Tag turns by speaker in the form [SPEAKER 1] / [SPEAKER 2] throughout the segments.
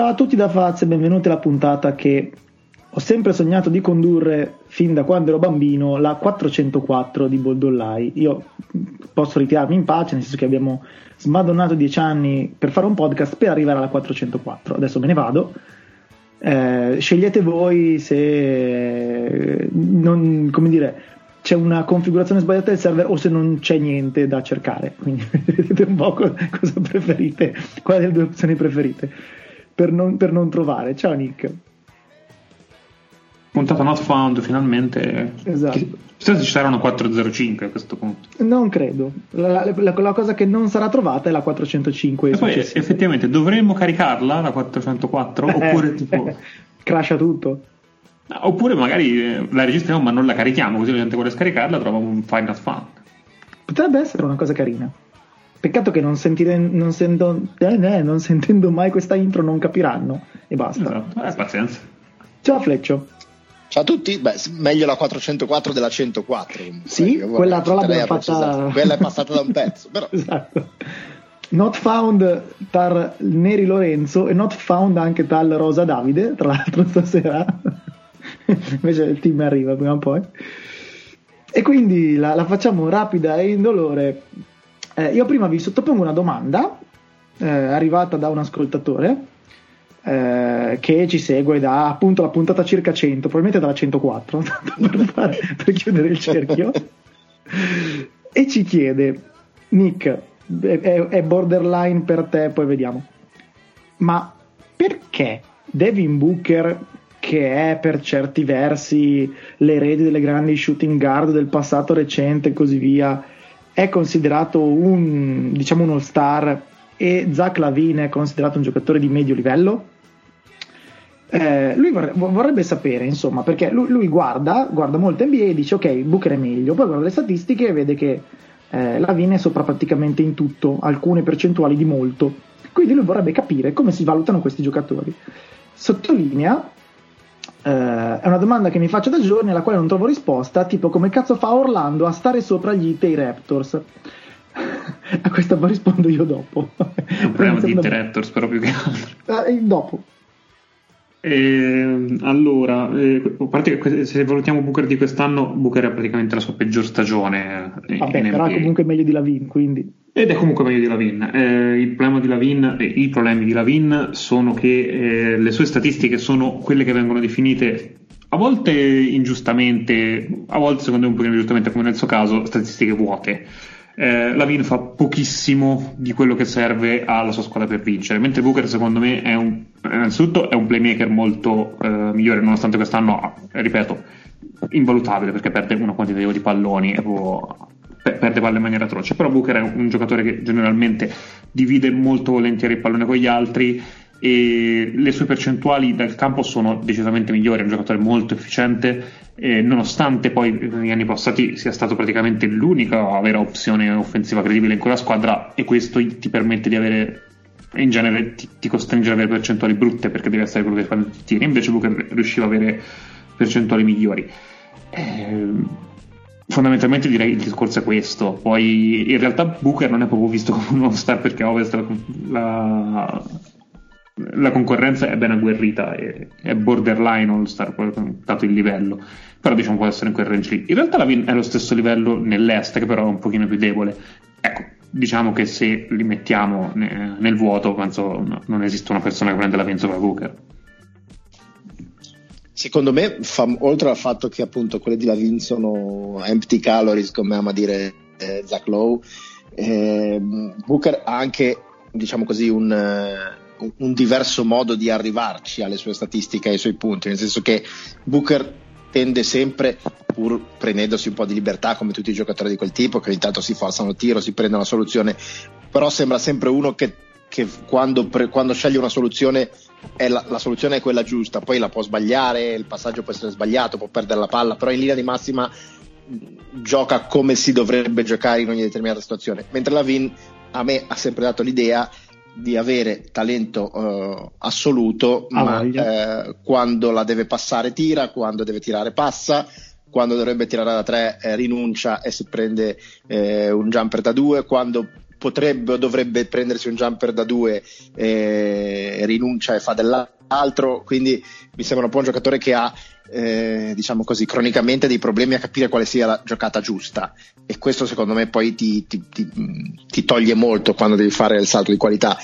[SPEAKER 1] Ciao a tutti da Faz e benvenuti alla puntata che ho sempre sognato di condurre fin da quando ero bambino, la 404 di Boldollai. Io posso ritirarmi in pace, nel senso che abbiamo smadonnato dieci anni per fare un podcast per arrivare alla 404. Adesso me ne vado. Eh, scegliete voi se non, come dire, c'è una configurazione sbagliata del server o se non c'è niente da cercare. Quindi vedete un po' cosa preferite, quale delle due opzioni preferite per non, per non trovare. Ciao Nick.
[SPEAKER 2] Puntata not found finalmente.
[SPEAKER 1] Esatto.
[SPEAKER 2] Chissà se ci sarà una 405 a questo punto.
[SPEAKER 1] Non credo. La, la, la, cosa che non sarà trovata è la 405.
[SPEAKER 2] E poi effettivamente dovremmo caricarla la 404 oppure tipo...
[SPEAKER 1] Crasha tutto.
[SPEAKER 2] Oppure magari eh, la registriamo ma non la carichiamo, così la gente vuole scaricarla trova un file not found.
[SPEAKER 1] Potrebbe essere una cosa carina. Peccato che non, sentire, non, sento, eh, eh, non sentendo mai questa intro non capiranno e basta.
[SPEAKER 2] Esatto. Eh, pazienza.
[SPEAKER 1] Ciao Fleccio.
[SPEAKER 3] Ciao a tutti, Beh, meglio la 404 della 104.
[SPEAKER 1] Sì, Beh, quella però l'abbiamo fatta...
[SPEAKER 3] Quella è passata da un pezzo, però...
[SPEAKER 1] esatto. Not found tar Neri Lorenzo e not found anche tal Rosa Davide, tra l'altro stasera. Invece il team arriva prima o poi. E quindi la, la facciamo rapida e indolore. Eh, io prima vi sottopongo una domanda eh, arrivata da un ascoltatore eh, che ci segue da appunto la puntata circa 100, probabilmente dalla 104, per, fare, per chiudere il cerchio, e ci chiede, Nick, è, è borderline per te, poi vediamo, ma perché Devin Booker che è per certi versi l'erede delle grandi shooting guard del passato recente e così via, è considerato un, diciamo, un all-star e Zach Lavine è considerato un giocatore di medio livello? Eh, lui vorrebbe sapere, insomma, perché lui, lui, guarda, guarda molto NBA e dice ok, Booker è meglio, poi guarda le statistiche e vede che eh, Lavine è sopra praticamente in tutto, alcune percentuali di molto. Quindi lui vorrebbe capire come si valutano questi giocatori. Sottolinea, eh, è una domanda che mi faccio da giorni alla quale non trovo risposta, tipo come cazzo fa Orlando a stare sopra gli Itei Raptors? a questa poi rispondo io dopo.
[SPEAKER 2] Non parliamo di Raptors, però più che altro.
[SPEAKER 1] Eh, dopo.
[SPEAKER 2] Eh, allora, eh, a parte che se valutiamo Booker di quest'anno, Booker è praticamente la sua peggior stagione.
[SPEAKER 1] Eh, Vabbè, però è comunque meglio di Lavin, quindi.
[SPEAKER 2] Ed è comunque meglio di Lavin. Eh, il problema di Lavin, eh, i problemi di Lavin sono che eh, le sue statistiche sono quelle che vengono definite a volte ingiustamente, a volte secondo me un pochino ingiustamente, come nel suo caso, statistiche vuote eh, Lavin fa pochissimo di quello che serve alla sua squadra per vincere, mentre Booker secondo me è un, innanzitutto è un playmaker molto eh, migliore, nonostante quest'anno, ripeto, invalutabile perché perde una quantità di palloni e può, perde palle in maniera atroce, però Booker è un giocatore che generalmente divide molto volentieri il pallone con gli altri e le sue percentuali dal campo sono decisamente migliori, è un giocatore molto efficiente, eh, nonostante poi negli anni passati sia stato praticamente l'unica vera opzione offensiva credibile in quella squadra e questo ti permette di avere in genere ti, ti costringe ad avere percentuali brutte perché devi essere quello che fa tutti tiri, invece Booker riusciva ad avere percentuali migliori. Eh, fondamentalmente direi il discorso è questo. Poi in realtà Booker non è proprio visto come uno star perché Ovest la, la, la concorrenza è ben agguerrita, è, è borderline all star, dato il livello, però diciamo può essere in quel range lì. In realtà la Vin è allo stesso livello nell'est, che però è un pochino più debole. Ecco, diciamo che se li mettiamo ne, nel vuoto, penso no, non esiste una persona che prende la Vin sopra Booker.
[SPEAKER 3] Secondo me, fa, oltre al fatto che appunto quelle di Lavin sono empty calories, come ama dire eh, Zach Lowe, eh, Booker ha anche, diciamo così, un, un diverso modo di arrivarci alle sue statistiche e ai suoi punti, nel senso che Booker tende sempre, pur prendendosi un po' di libertà come tutti i giocatori di quel tipo, che ogni tanto si forzano tiro, si prendono la soluzione, però sembra sempre uno che, che quando, pre, quando, sceglie una soluzione la, la, soluzione è quella giusta, poi la può sbagliare, il passaggio può essere sbagliato, può perdere la palla, però in linea di massima gioca come si dovrebbe giocare in ogni determinata situazione, mentre la Vin a me ha sempre dato l'idea di avere talento uh, assoluto, ah, ma eh, quando la deve passare tira, quando deve tirare passa, quando dovrebbe tirare da tre eh, rinuncia e si prende eh, un jumper da due, quando potrebbe o dovrebbe prendersi un jumper da due e rinuncia e fa dell'altro, quindi mi sembra un po' un giocatore che ha eh, diciamo così, cronicamente dei problemi a capire quale sia la giocata giusta. E questo secondo me poi ti, ti, ti, ti toglie molto quando devi fare il salto di qualità,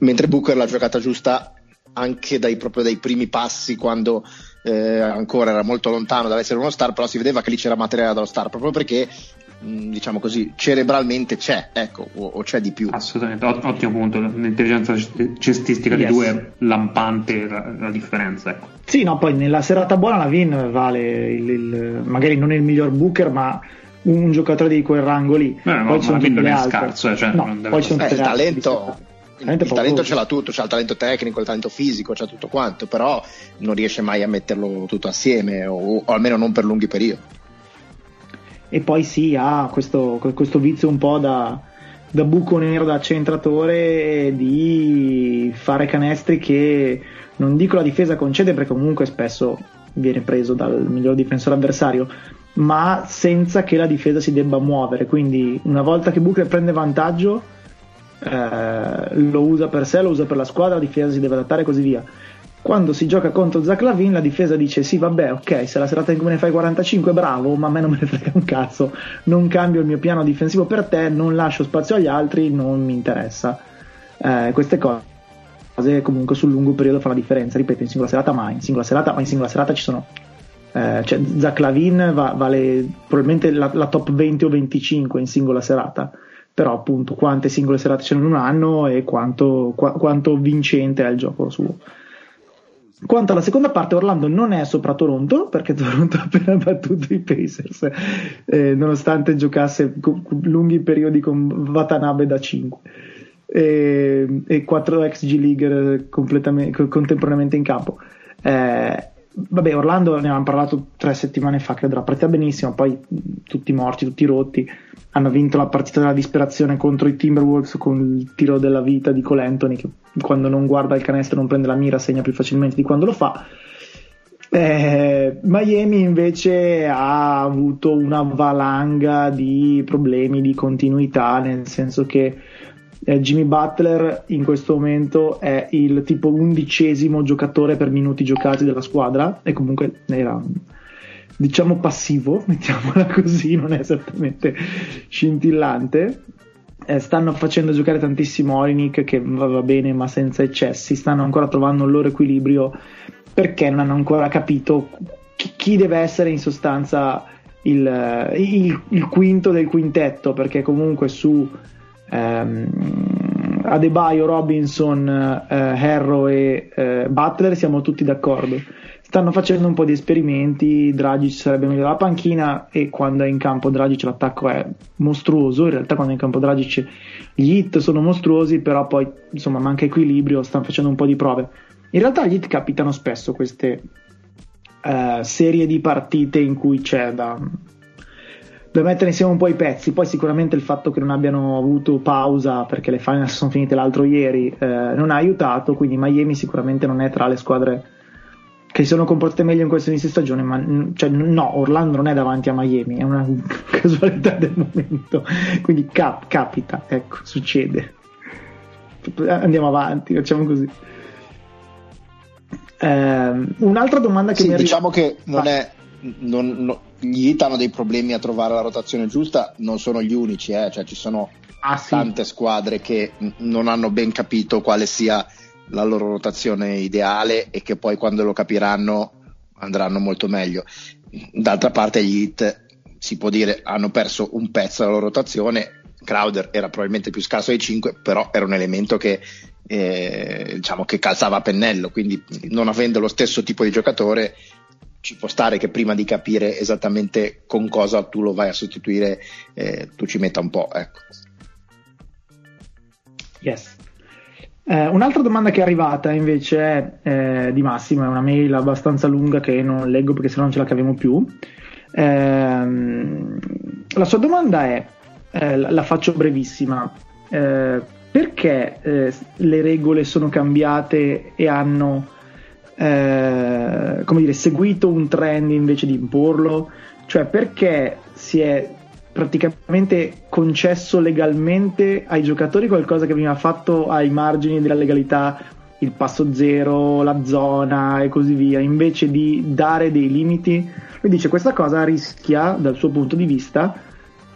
[SPEAKER 3] mentre Booker la giocata giusta anche dai, proprio dai primi passi quando eh, ancora era molto lontano dall'essere uno star, però si vedeva che lì c'era materiale dallo star proprio perché Mm, diciamo così, cerebralmente c'è, ecco, o, o c'è di più.
[SPEAKER 2] Assolutamente, ottimo punto. L'intelligenza cestistica yes. di due è lampante la, la, differenza. Ecco.
[SPEAKER 1] Sì, no, poi nella serata buona la Vin vale il, il, magari non il miglior booker, ma un giocatore di quel rango lì.
[SPEAKER 2] Eh, no, poi no, ma non è scarso, eh, cioè,
[SPEAKER 3] no, poi eh, il talento. Il, il talento ce l'ha tutto, c'ha il talento tecnico, il talento fisico, c'ha tutto quanto, però non riesce mai a metterlo tutto assieme o, o almeno non per lunghi periodi
[SPEAKER 1] e poi sì ha questo, questo vizio un po' da, da buco nero da centratore di fare canestri che non dico la difesa concede perché comunque spesso viene preso dal miglior difensore avversario ma senza che la difesa si debba muovere. Quindi una volta che Booker prende vantaggio eh, lo usa per sé, lo usa per la squadra la difesa si deve adattare e così via quando si gioca contro Zach Lavin la difesa dice sì vabbè ok se la serata in cui ne fai 45 bravo ma a me non me ne frega un cazzo. Non cambio il mio piano difensivo per te non lascio spazio agli altri non mi interessa. Eh, queste cose comunque sul lungo periodo fanno la differenza ripeto in singola serata mai in singola serata ma in singola serata ci sono eh, cioè Zach Lavin va, vale probabilmente la, la top 20 o 25 in singola serata. Però appunto quante singole serate c'è in un anno e quanto, qu- quanto vincente è il gioco suo quanto alla seconda parte, Orlando non è sopra Toronto perché Toronto ha appena battuto i Pacers, eh, nonostante giocasse lunghi periodi con Watanabe da 5 e, e 4 XG League contemporaneamente in campo. Eh, vabbè, Orlando ne avevamo parlato tre settimane fa, credo la partita benissimo, poi tutti morti, tutti rotti. Hanno vinto la partita della disperazione contro i Timberwolves con il tiro della vita di Cole Anthony, che quando non guarda il canestro non prende la mira, segna più facilmente di quando lo fa. Eh, Miami invece ha avuto una valanga di problemi di continuità, nel senso che eh, Jimmy Butler in questo momento è il tipo undicesimo giocatore per minuti giocati della squadra e comunque era diciamo passivo, mettiamola così, non è esattamente scintillante. Eh, stanno facendo giocare tantissimo Olinik che va bene ma senza eccessi, stanno ancora trovando il loro equilibrio perché non hanno ancora capito chi, chi deve essere in sostanza il, il, il, quinto del quintetto perché comunque su ehm, Adebayo, Robinson, eh, Harrow e eh, Butler siamo tutti d'accordo. Stanno facendo un po' di esperimenti, Dragic sarebbe meglio la panchina e quando è in campo Dragic l'attacco è mostruoso, in realtà quando è in campo Dragic gli hit sono mostruosi, però poi insomma manca equilibrio, stanno facendo un po' di prove. In realtà gli hit capitano spesso queste uh, serie di partite in cui c'è da, da mettere insieme un po' i pezzi. Poi sicuramente il fatto che non abbiano avuto pausa perché le finals sono finite l'altro ieri eh, non ha aiutato, quindi Miami sicuramente non è tra le squadre che si sono comportate meglio in questa inizio stagione, ma cioè, no, Orlando non è davanti a Miami, è una casualità del momento, quindi cap- capita, ecco, succede. Andiamo avanti, facciamo così. Eh, un'altra domanda che
[SPEAKER 3] sì,
[SPEAKER 1] mi
[SPEAKER 3] arriva... diciamo che non ah. è non, non, gli Heat hanno dei problemi a trovare la rotazione giusta, non sono gli unici, eh? cioè ci sono ah, sì. tante squadre che non hanno ben capito quale sia la loro rotazione ideale e che poi quando lo capiranno andranno molto meglio. D'altra parte gli Heat si può dire hanno perso un pezzo della loro rotazione, Crowder era probabilmente più scarso dei 5, però era un elemento che, eh, diciamo, che calzava a pennello, quindi non avendo lo stesso tipo di giocatore ci può stare che prima di capire esattamente con cosa tu lo vai a sostituire, eh, tu ci metta un po'. Ecco.
[SPEAKER 1] Yes. Eh, un'altra domanda che è arrivata invece è eh, di Massimo, è una mail abbastanza lunga che non leggo perché se no non ce la caviamo più. Ehm, la sua domanda è, eh, la faccio brevissima, eh, perché eh, le regole sono cambiate e hanno dire, seguito un trend invece di imporlo? Cioè perché si è praticamente concesso legalmente ai giocatori qualcosa che veniva fatto ai margini della legalità, il passo zero, la zona e così via, invece di dare dei limiti, lui dice questa cosa rischia dal suo punto di vista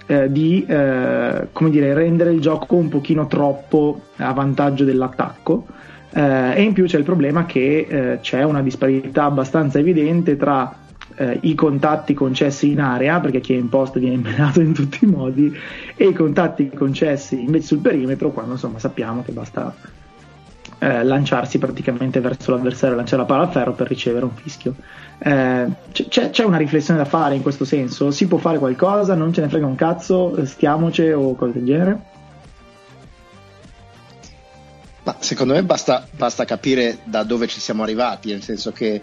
[SPEAKER 1] eh, di eh, dire, rendere il gioco un pochino troppo a vantaggio dell'attacco. Eh, e in più c'è il problema che eh, c'è una disparità abbastanza evidente tra eh, i contatti concessi in area, perché chi è in posto viene immenato in tutti i modi, e i contatti concessi invece sul perimetro, quando insomma sappiamo che basta eh, lanciarsi praticamente verso l'avversario, lanciare la palla a ferro per ricevere un fischio. Eh, c'è, c'è, una riflessione da fare in questo senso? Si può fare qualcosa? Non ce ne frega un cazzo? Stiamoci o cose del genere?
[SPEAKER 3] Ma secondo me basta, basta capire da dove ci siamo arrivati, nel senso che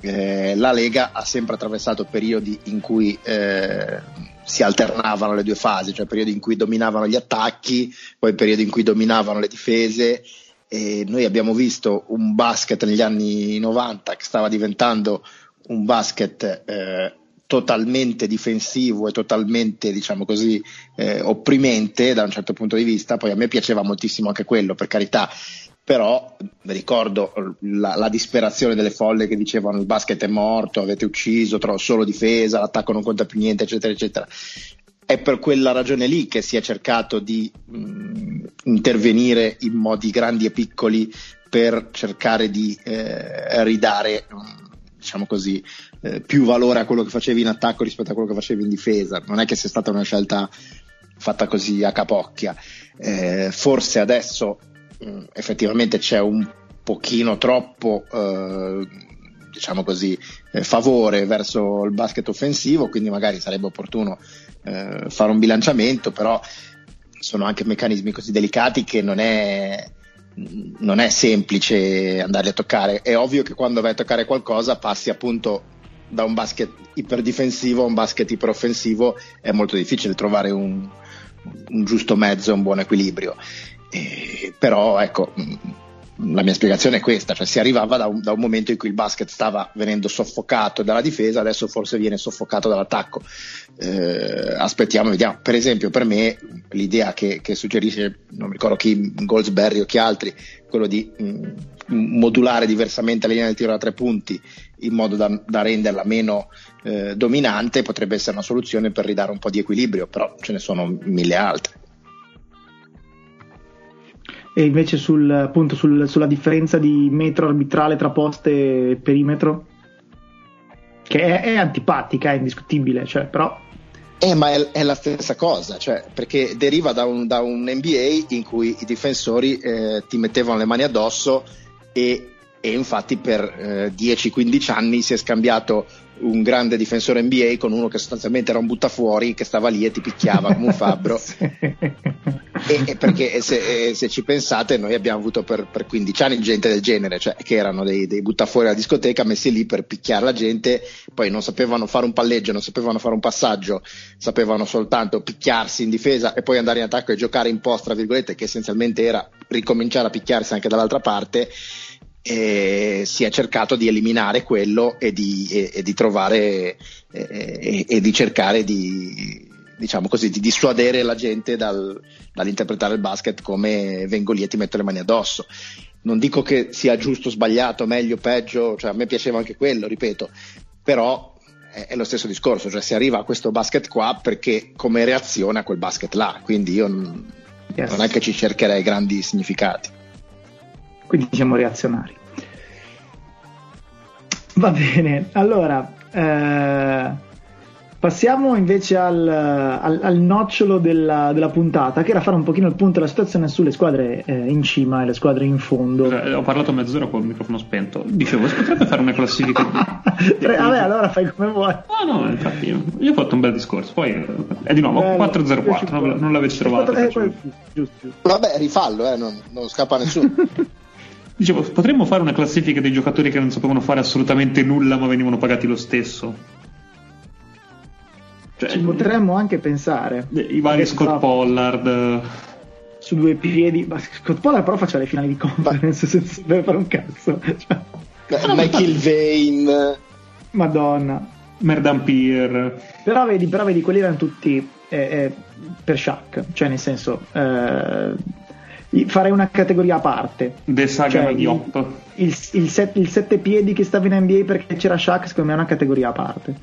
[SPEAKER 3] eh, la Lega ha sempre attraversato periodi in cui eh, si alternavano le due fasi, cioè periodi in cui dominavano gli attacchi, poi periodi in cui dominavano le difese. E noi abbiamo visto un basket negli anni 90 che stava diventando un basket eh, totalmente difensivo e totalmente, diciamo così, eh, opprimente da un certo punto di vista. Poi a me piaceva moltissimo anche quello, per carità, però ricordo la, la, disperazione delle folle che dicevano il basket è morto, avete ucciso, trovo solo difesa, l'attacco non conta più niente, eccetera, eccetera. È per quella ragione lì che si è cercato di mh, intervenire in modi grandi e piccoli per cercare di eh, ridare, diciamo così, eh, più valore a quello che facevi in attacco rispetto a quello che facevi in difesa. Non è che sia stata una scelta fatta così a capocchia. Eh, forse adesso Mm, effettivamente c'è un pochino troppo eh, diciamo così eh, favore verso il basket offensivo quindi magari sarebbe opportuno eh, fare un bilanciamento però sono anche meccanismi così delicati che non è, non è semplice andarli a toccare è ovvio che quando vai a toccare qualcosa passi appunto da un basket iperdifensivo a un basket iperoffensivo è molto difficile trovare un, un giusto mezzo, un buon equilibrio. Però ecco, mm, la mia spiegazione è questa, cioè si arrivava da un, da un, momento in cui il basket stava venendo soffocato dalla difesa, adesso forse viene soffocato dall'attacco. Eh, aspettiamo, vediamo. Per esempio, per me l'idea che, che, suggerisce, non mi ricordo chi, Goldsberry o chi altri, quello di mh, mm, modulare diversamente la linea del tiro da tre punti in modo da, da renderla meno eh, dominante, potrebbe essere una soluzione per ridare un po' di equilibrio, però ce ne sono mille altre
[SPEAKER 1] e invece sul, appunto, sul, sulla differenza di metro arbitrale tra poste e perimetro, che è, è antipatica, è indiscutibile, cioè, però...
[SPEAKER 3] Eh, ma è, è, la stessa cosa, cioè, perché deriva da un, da un, NBA in cui i difensori eh, ti mettevano le mani addosso e, e infatti per eh, 10-15 anni si è scambiato un grande difensore NBA con uno che sostanzialmente era un buttafuori che stava lì e ti picchiava come un fabbro. sì. e, e perché se, se, ci pensate, noi abbiamo avuto per, per, 15 anni gente del genere, cioè che erano dei, dei buttafuori alla discoteca messi lì per picchiare la gente, poi non sapevano fare un palleggio, non sapevano fare un passaggio, sapevano soltanto picchiarsi in difesa e poi andare in attacco e giocare in post, tra virgolette, che essenzialmente era ricominciare a picchiarsi anche dall'altra parte e si è cercato di eliminare quello e di, e, e di trovare e, e, di cercare di, diciamo così, di dissuadere la gente dal, dall'interpretare il basket come vengo lì e ti metto le mani addosso. Non dico che sia giusto, sbagliato, meglio, peggio, cioè a me piaceva anche quello, ripeto, però è, è lo stesso discorso, cioè si arriva a questo basket qua perché come reazione a quel basket là, quindi io non, yes. non è che ci cercherei grandi significati
[SPEAKER 1] quindi siamo reazionari. Va bene, allora eh, passiamo invece al, al, al nocciolo della, della, puntata, che era fare un pochino il punto della situazione sulle squadre eh, in cima e le squadre in fondo.
[SPEAKER 2] Eh, ho parlato a mezz'ora con il microfono spento. Dicevo, si potrebbe fare una classifica.
[SPEAKER 1] di... Vabbè, allora fai come vuoi.
[SPEAKER 2] No, no, infatti, io, io ho fatto un bel discorso. Poi è di nuovo Bello, 404, non, non l'avete trovato. Eh, giusto,
[SPEAKER 3] giusto. Vabbè, rifallo, eh, non, non scappa nessuno.
[SPEAKER 2] Dicevo, potremmo fare una classifica dei giocatori che non sapevano fare assolutamente nulla ma venivano pagati lo stesso?
[SPEAKER 1] Cioè, Ci potremmo anche pensare.
[SPEAKER 2] I vari Scott Pollard.
[SPEAKER 1] Su due piedi. Ma Scott Pollard però faceva le finali di conference senza sapere fare un cazzo. Cioè...
[SPEAKER 3] Michael Vane.
[SPEAKER 1] Madonna.
[SPEAKER 2] Merdampir.
[SPEAKER 1] Però vedi, però vedi, quelli erano tutti eh, eh, per Shaq, cioè nel senso eh, farei una categoria a parte.
[SPEAKER 2] De Saga
[SPEAKER 1] Cioè,
[SPEAKER 2] Diop.
[SPEAKER 1] Il, il, il, set- il sette piedi che stava in NBA perché c'era Shaq, secondo me è una categoria a parte.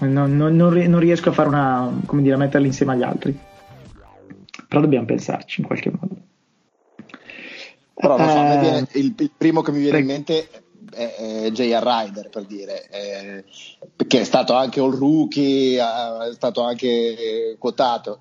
[SPEAKER 1] Non, non- non ri- non riesco a fare una, come dire, a metterli insieme agli altri. Però dobbiamo pensarci in qualche modo.
[SPEAKER 3] Però so,
[SPEAKER 1] Eh,
[SPEAKER 3] viene- il, il primo che mi viene in
[SPEAKER 1] prego.
[SPEAKER 3] mente è, è J.R. Ryder per dire, eh, perché è stato anche all rookie, è stato anche quotato.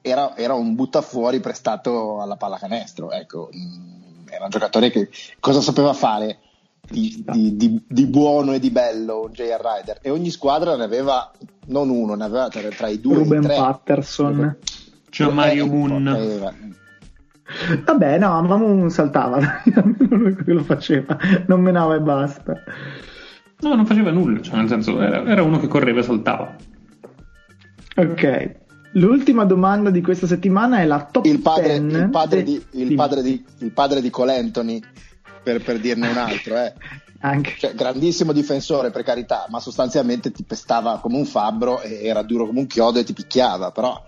[SPEAKER 3] Cioè, Era, era un buttafuori prestato alla pallacanestro, ecco. Mm, Era un giocatore che cosa sapeva fare di, di- di- di buono e di bello un J.R. Ryder e ogni squadra ne aveva non uno, ne aveva tra, tra i due
[SPEAKER 1] Ruben
[SPEAKER 3] tre.
[SPEAKER 1] Patterson.
[SPEAKER 2] C'è Mario Moon.
[SPEAKER 1] Vabbè, no, ma non saltava, quello faceva, non menava e basta.
[SPEAKER 2] No, non faceva nulla, cioè nel senso era, era uno che correva e saltava.
[SPEAKER 1] Ok, l'ultima domanda di questa settimana è la top
[SPEAKER 3] il padre,
[SPEAKER 1] 10
[SPEAKER 3] il padre di, il
[SPEAKER 1] di-
[SPEAKER 3] padre di, il padre di Cole Anthony, per, per dirne un altro, eh.
[SPEAKER 1] Anche.
[SPEAKER 3] Cioè, grandissimo difensore per carità, ma sostanzialmente ti pestava come un fabbro e era duro come un chiodo e ti picchiava, però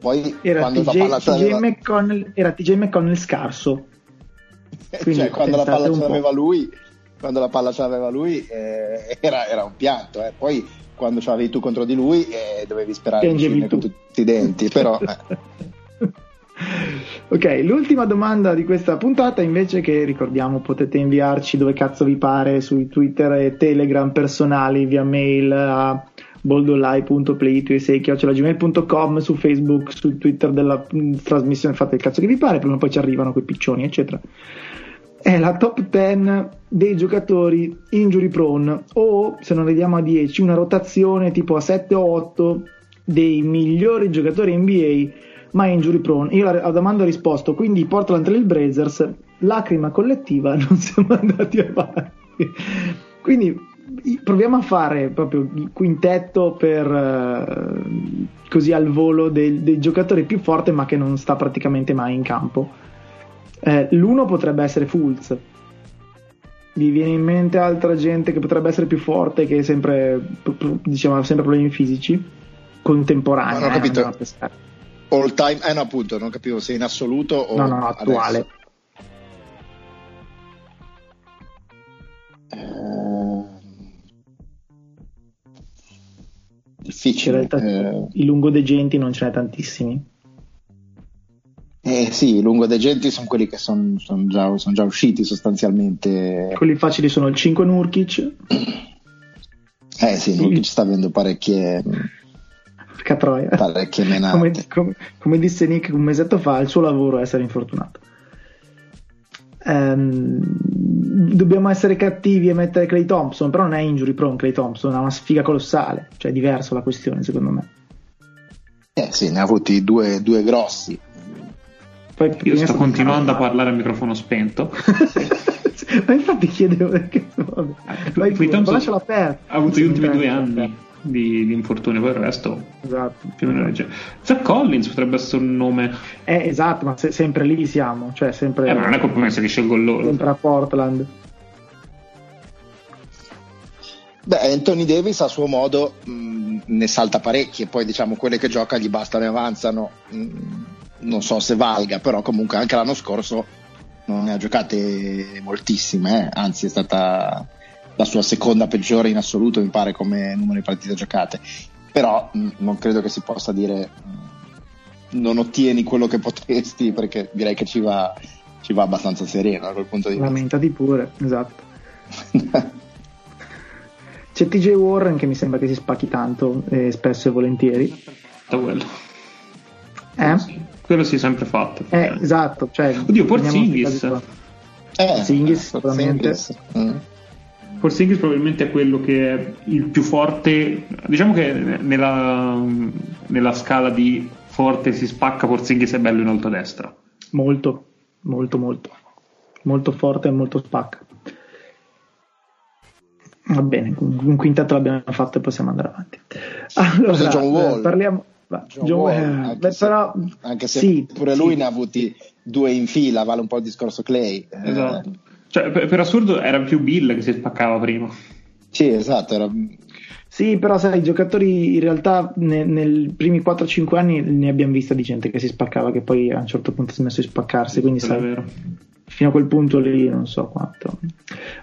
[SPEAKER 3] poi
[SPEAKER 1] Era
[SPEAKER 3] quando la
[SPEAKER 1] TJ,
[SPEAKER 3] palla ce
[SPEAKER 1] TJ
[SPEAKER 3] l'aveva,
[SPEAKER 1] McConnell, era TJ McConnell scarso. quindi
[SPEAKER 3] cioè, quando la palla ce l'aveva lui, quando la palla ce l'aveva lui eh, era, era un pianto, eh. poi quando ce l'avevi tu contro di lui eh, dovevi sperare di con
[SPEAKER 1] tu.
[SPEAKER 3] tutti i denti, però eh.
[SPEAKER 1] ok, l'ultima domanda di questa puntata invece che ricordiamo potete inviarci dove cazzo vi pare sui Twitter e Telegram personali via mail a boldolai.play2sei.gmail.com su Facebook, su Twitter della mh, trasmissione fate il cazzo che vi pare, prima o poi ci arrivano quei piccioni eccetera. È la top 10 dei giocatori injury prone o se non vediamo a 10 una rotazione tipo a 7 o 8 dei migliori giocatori NBA ma injury prone. Io alla domanda ho risposto, quindi Portland Trail Blazers, lacrima collettiva, non siamo andati avanti. Quindi proviamo a fare proprio il quintetto per eh, così al volo dei, dei giocatori più forti ma che non sta praticamente mai in campo. Eh, l'uno potrebbe essere Fulz. Vi viene in mente altra gente che potrebbe essere più forte che sempre, diciamo, ha sempre problemi fisici? Contemporanei.
[SPEAKER 3] Non ho
[SPEAKER 1] eh,
[SPEAKER 3] capito.
[SPEAKER 1] pescare.
[SPEAKER 3] all time, eh no appunto, non capivo se in assoluto o
[SPEAKER 1] No, no, attuale.
[SPEAKER 3] adesso. Eh,
[SPEAKER 1] In
[SPEAKER 3] difficile.
[SPEAKER 1] realtà
[SPEAKER 3] Eh,
[SPEAKER 1] i lungodegenti non ce n'è tantissimi.
[SPEAKER 3] Eh, sì, i lungodegenti sono quelli che sono già, son già usciti sostanzialmente.
[SPEAKER 1] Quelli facili sono il 5 Nurkic,
[SPEAKER 3] Eh sì, Nurkic sta avendo parecchie,
[SPEAKER 1] porca troia.
[SPEAKER 3] parecchie menate.
[SPEAKER 1] Come, come- come disse Nick un mesetto fa, il suo lavoro è essere infortunato. Ehm, dobbiamo essere cattivi e mettere Clay Thompson, però non è injury prone Clay Thompson, ha una sfiga colossale, cioè è diversa la questione secondo me.
[SPEAKER 3] Eh sì, ne ha avuti due, due grossi.
[SPEAKER 1] Poi,
[SPEAKER 2] Io sto continuando a parlare a microfono spento.
[SPEAKER 1] Ma infatti chiedevo perché vabbè. Vai
[SPEAKER 2] Clay
[SPEAKER 1] pure,
[SPEAKER 2] Thompson
[SPEAKER 1] lascialo aperto.
[SPEAKER 2] Ha avuto gli ultimi due anni di, di infortunio, poi il resto
[SPEAKER 1] Esatto.
[SPEAKER 2] più o meno legge. Zach Collins potrebbe essere un nome.
[SPEAKER 1] Eh, esatto, ma se- sempre lì siamo, cioè sempre,
[SPEAKER 2] Eh, ma non è colpa mia se li scelgo loro.
[SPEAKER 1] sempre a Portland.
[SPEAKER 3] Beh, Anthony Davis a suo modo mh, ne salta parecchie, poi diciamo quelle che gioca gli bastano e avanzano, mh, non so se valga, però comunque anche l'anno scorso non ne ha giocate moltissime, eh, anzi è stata la sua seconda peggiore in assoluto, mi pare, come numero di partite giocate, però mh, non credo che si possa dire mh, non ottieni quello che potresti, perché direi che ci va, ci va abbastanza sereno da quel punto di vista.
[SPEAKER 1] Lamentati pure, esatto. C'è TJ Warren che mi sembra che si spacchi tanto, eh, spesso e volentieri.
[SPEAKER 2] Fatto quello.
[SPEAKER 1] Eh?
[SPEAKER 2] Quello si è sempre fatto.
[SPEAKER 1] Eh, esatto. Cioè,
[SPEAKER 2] Oddio, Porzingis.
[SPEAKER 3] Eh,
[SPEAKER 1] Porzingis, sicuramente.
[SPEAKER 3] Porzingis, mm.
[SPEAKER 2] Porzingis probabilmente è quello che è il più forte. Diciamo che nella, nella scala di forte si spacca, Porzingis è bello in alto a destra.
[SPEAKER 1] Molto, molto, molto. Molto forte e molto spacca. Va bene, un quintetto l'abbiamo fatto e possiamo andare avanti. Allora,
[SPEAKER 3] John Wall.
[SPEAKER 1] eh, parliamo... va,
[SPEAKER 3] John
[SPEAKER 1] John
[SPEAKER 3] Wall,
[SPEAKER 1] Wall,
[SPEAKER 3] anche
[SPEAKER 1] beh,
[SPEAKER 3] se-
[SPEAKER 1] però,
[SPEAKER 3] anche se
[SPEAKER 1] sì,
[SPEAKER 3] pure
[SPEAKER 1] sì.
[SPEAKER 3] lui ne ha avuti due in fila, vale un po' il discorso Clay. Eh,
[SPEAKER 2] Esatto. Cioè, per, per assurdo era più Bill che si spaccava prima.
[SPEAKER 3] sì, esatto, era
[SPEAKER 1] Sì, però sai, i giocatori in realtà ne, nei primi 4-5 anni ne abbiamo vista di gente che si spaccava, che poi a un certo punto si è smesso di spaccarsi, quindi sai, vero. fino a quel punto lì non so quanto.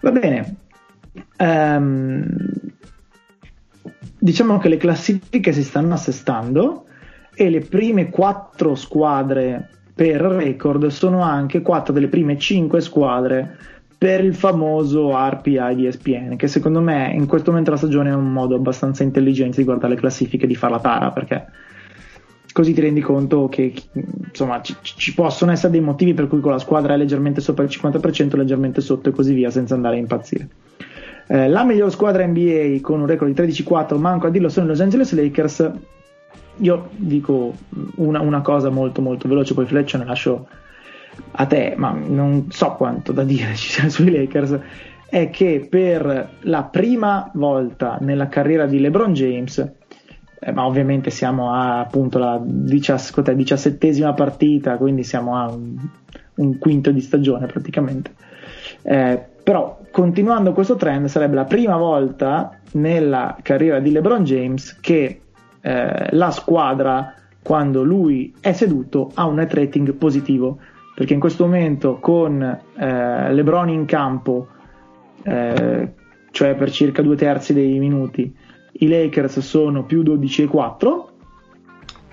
[SPEAKER 1] Va bene. Um, diciamo che le classifiche si stanno assestando e le prime 4 squadre per record sono anche 4 delle prime 5 squadre per il famoso RPI di ESPN, che secondo me in questo momento della stagione è un modo abbastanza intelligente di guardare le classifiche e di fare la tara, perché così ti rendi conto che insomma ci, ci, possono essere dei motivi per cui quella squadra è leggermente sopra il 50%, leggermente sotto e così via, senza andare a impazzire. Eh, la miglior squadra NBA con un record di 13-4, manco a dirlo, sono i Los Angeles Lakers. Io dico una, una cosa molto molto veloce, poi Fletcher ne lascio a te, ma non so quanto da dire ci sia sui Lakers, è che per la prima volta nella carriera di LeBron James, eh, ma ovviamente siamo a appunto la diciassettesima partita, quindi siamo a un, un, quinto di stagione praticamente. Eh, però continuando questo trend sarebbe la prima volta nella carriera di LeBron James che eh, la squadra quando lui è seduto ha un net rating positivo. Perché in questo momento con eh, LeBron in campo, eh, cioè per circa due terzi dei minuti, i Lakers sono più 12 e 4,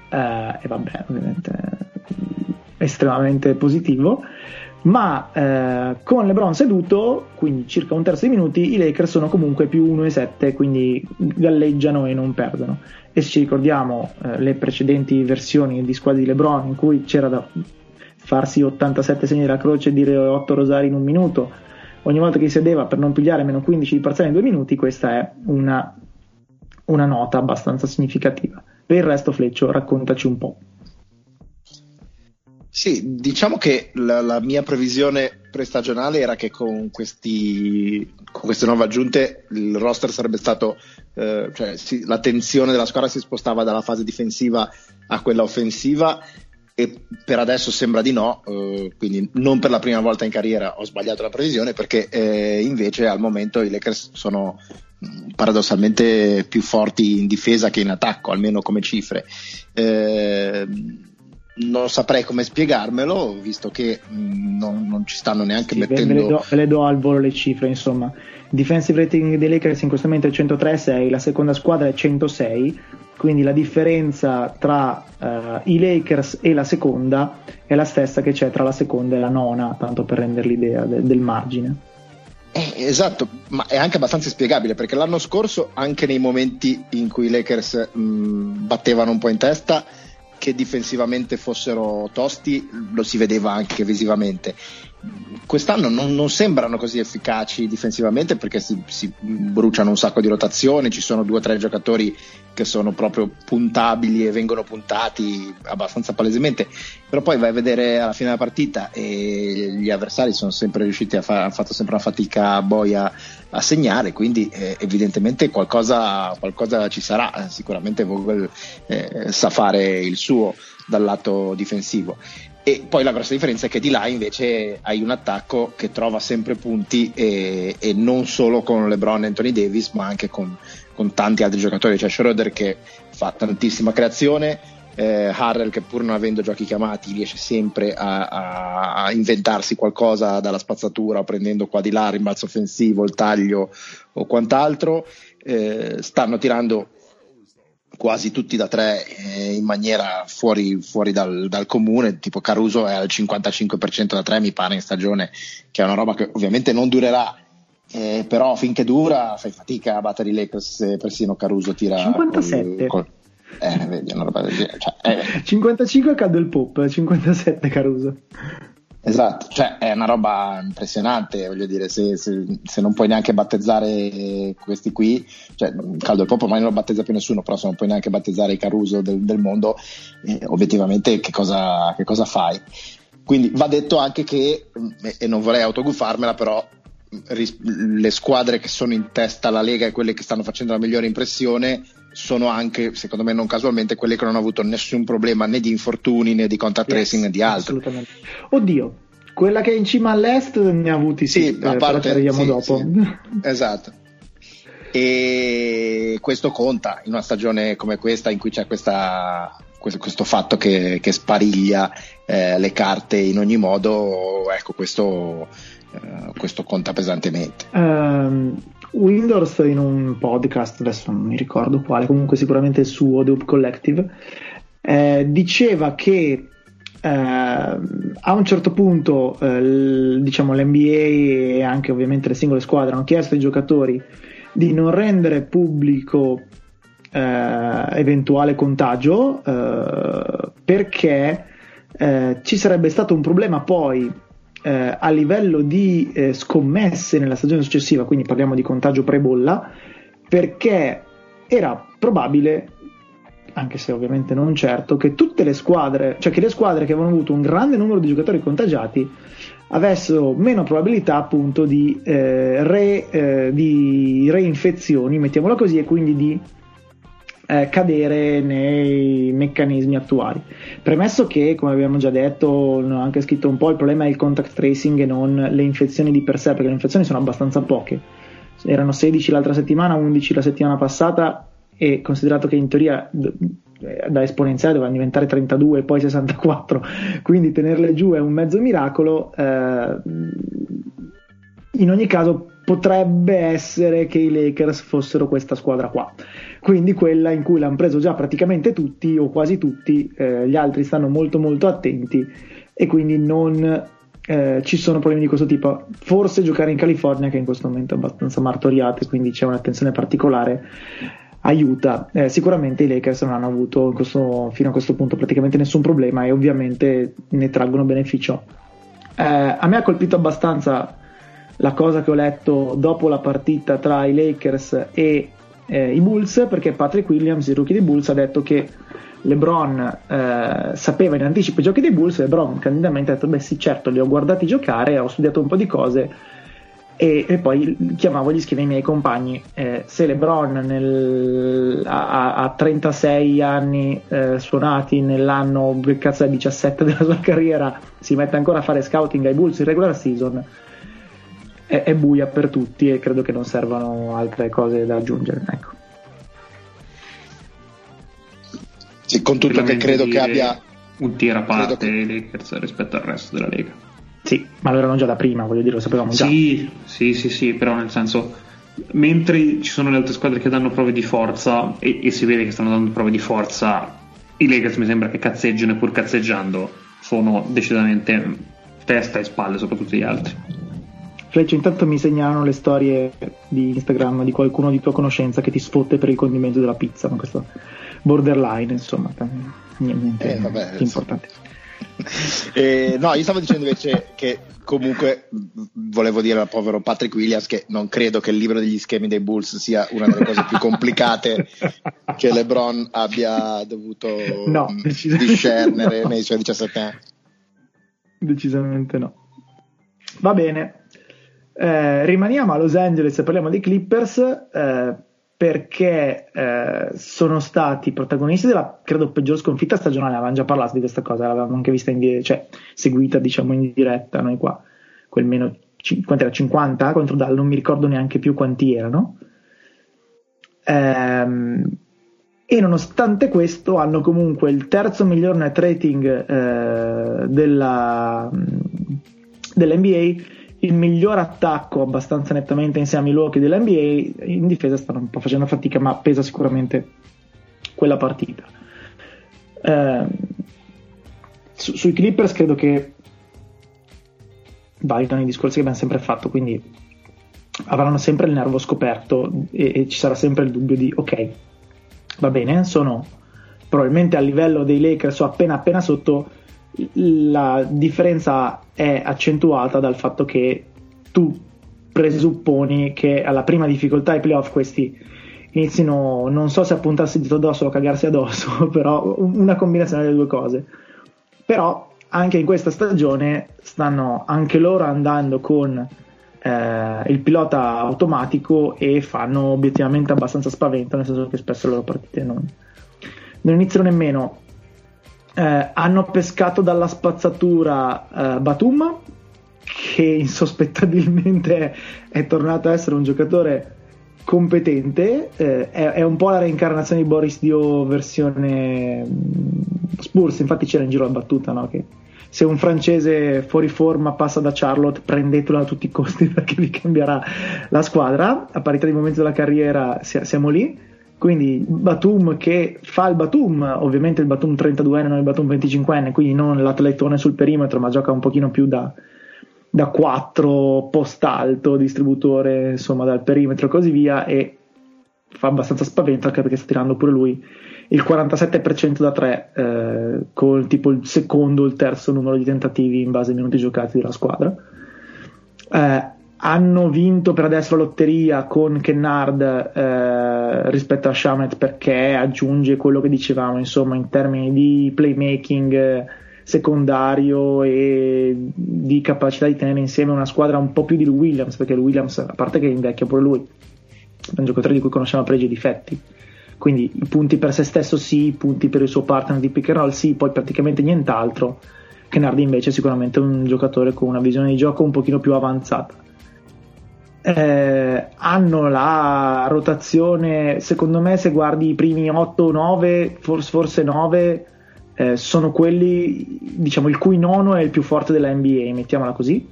[SPEAKER 1] eh, e vabbè, ovviamente estremamente positivo, ma eh, con LeBron seduto, quindi circa un terzo dei minuti, i Lakers sono comunque più 1 e 7, quindi galleggiano e non perdono. E se ci ricordiamo eh, le precedenti versioni di squadre di LeBron in cui c'era da farsi 87 segni della croce e dire 8 rosari in un minuto ogni volta che sedeva per non pigliare meno 15 di parziale in due minuti, questa è una, una nota abbastanza significativa. Per il resto, Fleccio, raccontaci un po'.
[SPEAKER 3] Sì, diciamo che la, la mia previsione prestagionale era che con, questi, con, queste nuove aggiunte il roster sarebbe stato, eh, cioè sì, l'attenzione della squadra si spostava dalla fase difensiva a quella offensiva e per adesso sembra di no, eh, quindi non per la prima volta in carriera ho sbagliato la previsione perché eh, invece al momento i Lakers sono mm, paradossalmente più forti in difesa che in attacco, almeno come cifre. Eh, non saprei come spiegarmelo, visto che mm, non, non ci stanno neanche sì, mettendo.
[SPEAKER 1] Ve le, do, ve le do al volo le cifre, insomma. Defensive rating dei Lakers in questo momento è 103,6, la seconda squadra è 106, quindi la differenza tra uh, i Lakers e la seconda è la stessa che c'è tra la seconda e la nona, tanto per rendere l'idea de- del margine.
[SPEAKER 3] Eh, esatto, ma è anche abbastanza spiegabile perché l'anno scorso, anche nei momenti in cui i Lakers mh, battevano un po' in testa, che difensivamente fossero tosti lo si vedeva anche visivamente quest'anno non, non, sembrano così efficaci difensivamente perché si, si, bruciano un sacco di rotazioni, ci sono due o tre giocatori che sono proprio puntabili e vengono puntati abbastanza palesemente, però poi vai a vedere alla fine della partita e gli avversari sono sempre riusciti a fare, hanno fatto sempre una fatica boia a segnare, quindi eh, evidentemente qualcosa, qualcosa, ci sarà, sicuramente Vogel eh, sa fare il suo dal lato difensivo. E poi la grossa differenza è che di là invece hai un attacco che trova sempre punti e, e non solo con LeBron e Anthony Davis, ma anche con, con tanti altri giocatori. C'è Schroeder che fa tantissima creazione, eh, Harrell che pur non avendo giochi chiamati riesce sempre a, a, a, inventarsi qualcosa dalla spazzatura prendendo qua di là il rimbalzo offensivo, il taglio o quant'altro. Eh, stanno tirando quasi tutti da tre eh, in maniera fuori, fuori dal, dal, comune, tipo Caruso è al 55% da tre mi pare in stagione, che è una roba che ovviamente non durerà, eh, però finché dura fai fatica a battere i Lakers e persino Caruso tira
[SPEAKER 1] 57 col, col,
[SPEAKER 3] eh, vedi, una roba del genere. Cioè,
[SPEAKER 1] eh. 55 cade il pop, 57 Caruso.
[SPEAKER 3] Esatto, cioè è una roba impressionante, voglio dire, se, se, se, non puoi neanche battezzare questi qui, cioè Caldo il Popo ormai non lo battezza più nessuno, però se non puoi neanche battezzare i Caruso del, del mondo, eh, obiettivamente che cosa, che cosa, fai? Quindi va detto anche che, e non vorrei autogufarmela, però ris- le squadre che sono in testa alla Lega e quelle che stanno facendo la migliore impressione sono anche, secondo me non casualmente, quelle che non hanno avuto nessun problema né di infortuni né di contact yes, tracing né di altro.
[SPEAKER 1] Assolutamente. Oddio, quella che è in cima all'est ne ha avuti sì, sì a parte,
[SPEAKER 3] sì,
[SPEAKER 1] dopo.
[SPEAKER 3] Sì. Esatto. e questo conta in una stagione come questa in cui c'è questa, questo, questo, fatto che, che spariglia eh, le carte in ogni modo, ecco questo, eh, questo conta pesantemente.
[SPEAKER 1] Um, Windows in un podcast, adesso non mi ricordo quale, comunque sicuramente il suo The Hoop Collective, eh, diceva che eh, a un certo punto eh, diciamo l'NBA e anche ovviamente le singole squadre hanno chiesto ai giocatori di non rendere pubblico eh, eventuale contagio eh, perché eh, ci sarebbe stato un problema poi eh, a livello di eh, scommesse nella stagione successiva, quindi parliamo di contagio pre-bolla, perché era probabile, anche se ovviamente non certo, che tutte le squadre, cioè che le squadre che avevano avuto un grande numero di giocatori contagiati avessero meno probabilità appunto di, eh, re, eh, di reinfezioni, mettiamola così, e quindi di eh, cadere nei meccanismi attuali. Premesso che, come abbiamo già detto, ho anche scritto un po', il problema è il contact tracing e non le infezioni di per sé, perché le infezioni sono abbastanza poche. Erano 16 l'altra settimana, 11 la settimana passata e considerato che in teoria eh, da esponenziale dovevano diventare 32 e poi 64, quindi tenerle giù è un mezzo miracolo. Eh, in ogni caso potrebbe essere che i Lakers fossero questa squadra qua quindi quella in cui l'hanno preso già praticamente tutti o quasi tutti, eh, gli altri stanno molto molto attenti e quindi non eh, ci sono problemi di questo tipo. Forse giocare in California, che in questo momento è abbastanza martoriata, quindi c'è un'attenzione particolare, aiuta. Eh, sicuramente i Lakers non hanno avuto questo, fino a questo punto praticamente nessun problema e ovviamente ne traggono beneficio. Eh, a me ha colpito abbastanza la cosa che ho letto dopo la partita tra i Lakers e eh, i Bulls perché Patrick Williams, il rookie dei Bulls, ha detto che LeBron eh, sapeva in anticipo i giochi dei Bulls. LeBron candidamente ha detto: Beh, sì, certo, li ho guardati giocare, ho studiato un po' di cose. E, e poi chiamavo gli scrivi ai miei compagni. Eh, se LeBron nel, a, a, 36 anni eh, suonati nell'anno cazzo è 17 della sua carriera si mette ancora a fare scouting ai Bulls in regular season è, è, buia per tutti e credo che non servano altre cose da aggiungere. Ecco.
[SPEAKER 3] Sì, con tutto che credo che abbia
[SPEAKER 2] un tiro a parte che... i Lakers rispetto al resto della Lega.
[SPEAKER 1] Sì, ma lo erano già da prima, voglio dire, lo sapevamo già.
[SPEAKER 2] Sì, sì, sì, sì, però nel senso, mentre ci sono le altre squadre che danno prove di forza e, e si vede che stanno dando prove di forza, i Lakers mi sembra che cazzeggino e pur cazzeggiando sono decisamente testa e spalle soprattutto gli altri.
[SPEAKER 1] Fleccio, intanto mi segnalano le storie di Instagram di qualcuno di tua conoscenza che ti sfotte per il condimento della pizza, ma questo borderline, insomma, niente eh, vabbè, importante.
[SPEAKER 3] Eh, no, io stavo dicendo invece che comunque volevo dire al povero Patrick Williams che non credo che il libro degli schemi dei Bulls sia una delle cose più complicate che LeBron abbia dovuto no, discernere nei suoi 17 anni.
[SPEAKER 1] Decisamente no. Va bene, eh, rimaniamo a Los Angeles e parliamo dei Clippers eh, perché eh, sono stati protagonisti della, credo, peggior sconfitta stagionale. Avevamo già parlato di questa cosa, l'avevamo anche vista in diretta, cioè seguita diciamo in diretta noi qua, quel meno 50, 50 contro Dal, non mi ricordo neanche più quanti erano. Ehm, e nonostante questo hanno comunque il terzo miglior net rating eh, della, dell'NBA il miglior attacco abbastanza nettamente insieme ai Milwaukee dell'NBA in difesa stanno un po' facendo fatica ma pesa sicuramente quella partita. Eh, su, sui Clippers credo che validano i discorsi che abbiamo sempre fatto quindi avranno sempre il nervo scoperto e, e ci sarà sempre il dubbio di ok va bene sono probabilmente a livello dei Lakers o appena appena sotto la differenza è accentuata dal fatto che tu presupponi che alla prima difficoltà ai playoff questi inizino, non so se a puntarsi il dito addosso o cagarsi addosso, però una combinazione delle due cose. Però anche in questa stagione stanno anche loro andando con eh, il pilota automatico e fanno obiettivamente abbastanza spavento, nel senso che spesso le loro partite non, non iniziano nemmeno eh, hanno pescato dalla spazzatura eh, Batum, che insospettabilmente è tornato a essere un giocatore competente, eh, è, è, un po' la reincarnazione di Boris Dio versione mm, Spurs, infatti c'era in giro la battuta, no? Che se un francese fuori forma passa da Charlotte, prendetelo a tutti i costi perché vi cambierà la squadra. A parità di momento della carriera siamo lì. Quindi Batum che fa il Batum, ovviamente il Batum 32enne, non il Batum 25enne, quindi non l'atletone sul perimetro, ma gioca un pochino più da, da 4 post alto, distributore insomma dal perimetro e così via e fa abbastanza spavento anche perché sta tirando pure lui il 47% da 3 eh, con tipo il secondo o il terzo numero di tentativi in base ai minuti giocati della squadra. Eh, hanno vinto per adesso la lotteria con Kennard eh, rispetto a Shamet perché aggiunge quello che dicevamo insomma in termini di playmaking secondario e di capacità di tenere insieme una squadra un po' più di Williams, perché Williams, a parte che invecchia pure lui, è un giocatore di cui conosciamo pregi e difetti. Quindi i punti per se stesso sì, i punti per il suo partner di pick and roll sì, poi praticamente nient'altro. Kennardi invece è sicuramente un giocatore con una visione di gioco un pochino più avanzata. Eh, hanno la rotazione, secondo me se guardi i primi 8 o 9, forse, forse 9, eh, sono quelli, diciamo, il cui nono è il più forte della NBA, mettiamola così.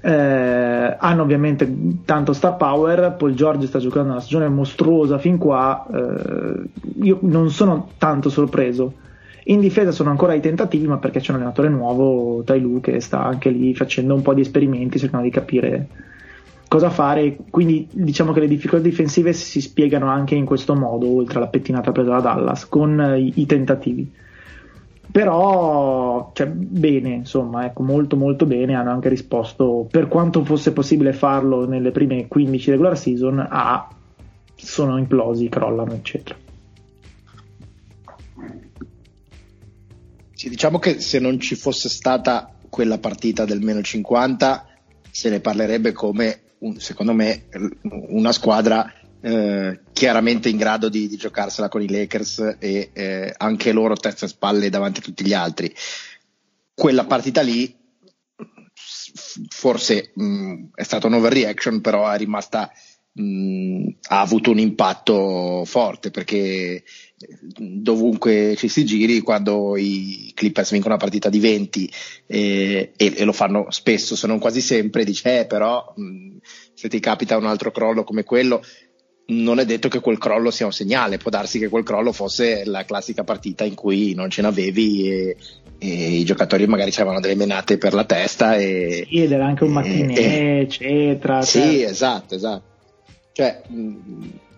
[SPEAKER 1] Eh, hanno ovviamente tanto star power. Paul George sta giocando una stagione mostruosa fin qua. Eh, io non sono tanto sorpreso. In difesa sono ancora ai tentativi, ma perché c'è un allenatore nuovo, Tai Lu, che sta anche lì facendo un po' di esperimenti, cercando di capire cosa fare. Quindi diciamo che le difficoltà difensive si spiegano anche in questo modo, oltre alla pettinata presa da Dallas, con i, i tentativi però cioè, bene insomma ecco molto molto bene hanno anche risposto per quanto fosse possibile farlo nelle prime 15 regular season a sono implosi crollano eccetera
[SPEAKER 3] sì, diciamo che se non ci fosse stata quella partita del meno 50 se ne parlerebbe come un, secondo me una squadra eh, chiaramente in grado di, di, giocarsela con i Lakers e eh, anche loro testa e spalle davanti a tutti gli altri. Quella partita lì forse mh, è stata un overreaction, però è rimasta mh, ha avuto un impatto forte perché dovunque ci si giri, quando i Clippers vincono una partita di 20 eh, e, e, lo fanno spesso, se non quasi sempre, dice eh, però mh, se ti capita un altro crollo come quello, non è detto che quel crollo sia un segnale, può darsi che quel crollo fosse la classica partita in cui non ce n'avevi e, e i giocatori magari avevano delle menate per la testa e,
[SPEAKER 1] sì, ed era anche un mattinè eccetera
[SPEAKER 3] sì certo. esatto esatto cioè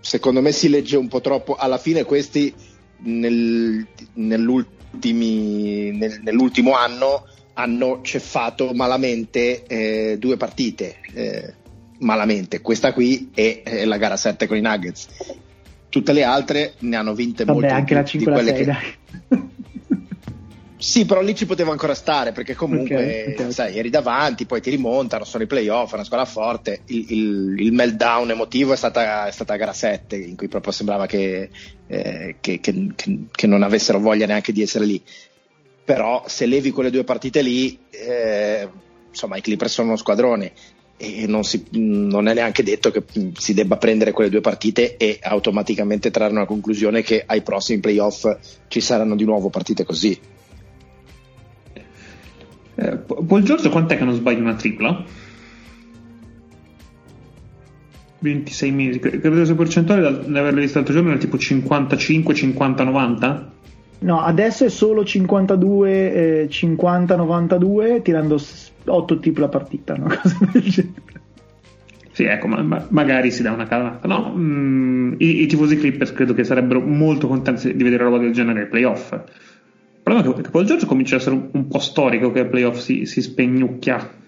[SPEAKER 3] secondo me si legge un po' troppo alla fine questi nel, nel, nell'ultimo anno hanno ceffato malamente eh, due partite eh, malamente. Questa qui è, è, la gara 7 con i Nuggets. Tutte le altre ne hanno vinte
[SPEAKER 1] Vabbè,
[SPEAKER 3] molte
[SPEAKER 1] anche la 5
[SPEAKER 3] di
[SPEAKER 1] quelle
[SPEAKER 3] 6,
[SPEAKER 1] che...
[SPEAKER 3] Sì, però lì ci poteva ancora stare perché comunque okay, okay. Sai, eri davanti, poi ti rimontano, sono i playoff, è una squadra forte. Il, il, il meltdown emotivo è stata, è stata gara 7 in cui proprio sembrava che, eh, che, che, che, non avessero voglia neanche di essere lì. Però se levi quelle due partite lì, eh, insomma, i Clippers sono uno squadrone e non, si, non, è neanche detto che si debba prendere quelle due partite e automaticamente trarre una conclusione che ai prossimi playoff ci saranno di nuovo partite così.
[SPEAKER 2] Eh, Paul Giorgio quant'è che non sbaglia una tripla? 26 minuti, credo sia percentuale di averle viste l'altro giorno era tipo 55, 50, 90?
[SPEAKER 1] No, adesso è solo 52, eh, 50, 92, tirando 8 tip la partita, una cosa del genere.
[SPEAKER 2] Sì, ecco, ma, ma magari si dà una calata. No, mm, i, i, tifosi Clippers credo che sarebbero molto contenti di vedere roba del genere ai playoff. Il problema è che, Paul George comincia a essere un, un po' storico che ai playoff si, si spegnucchia.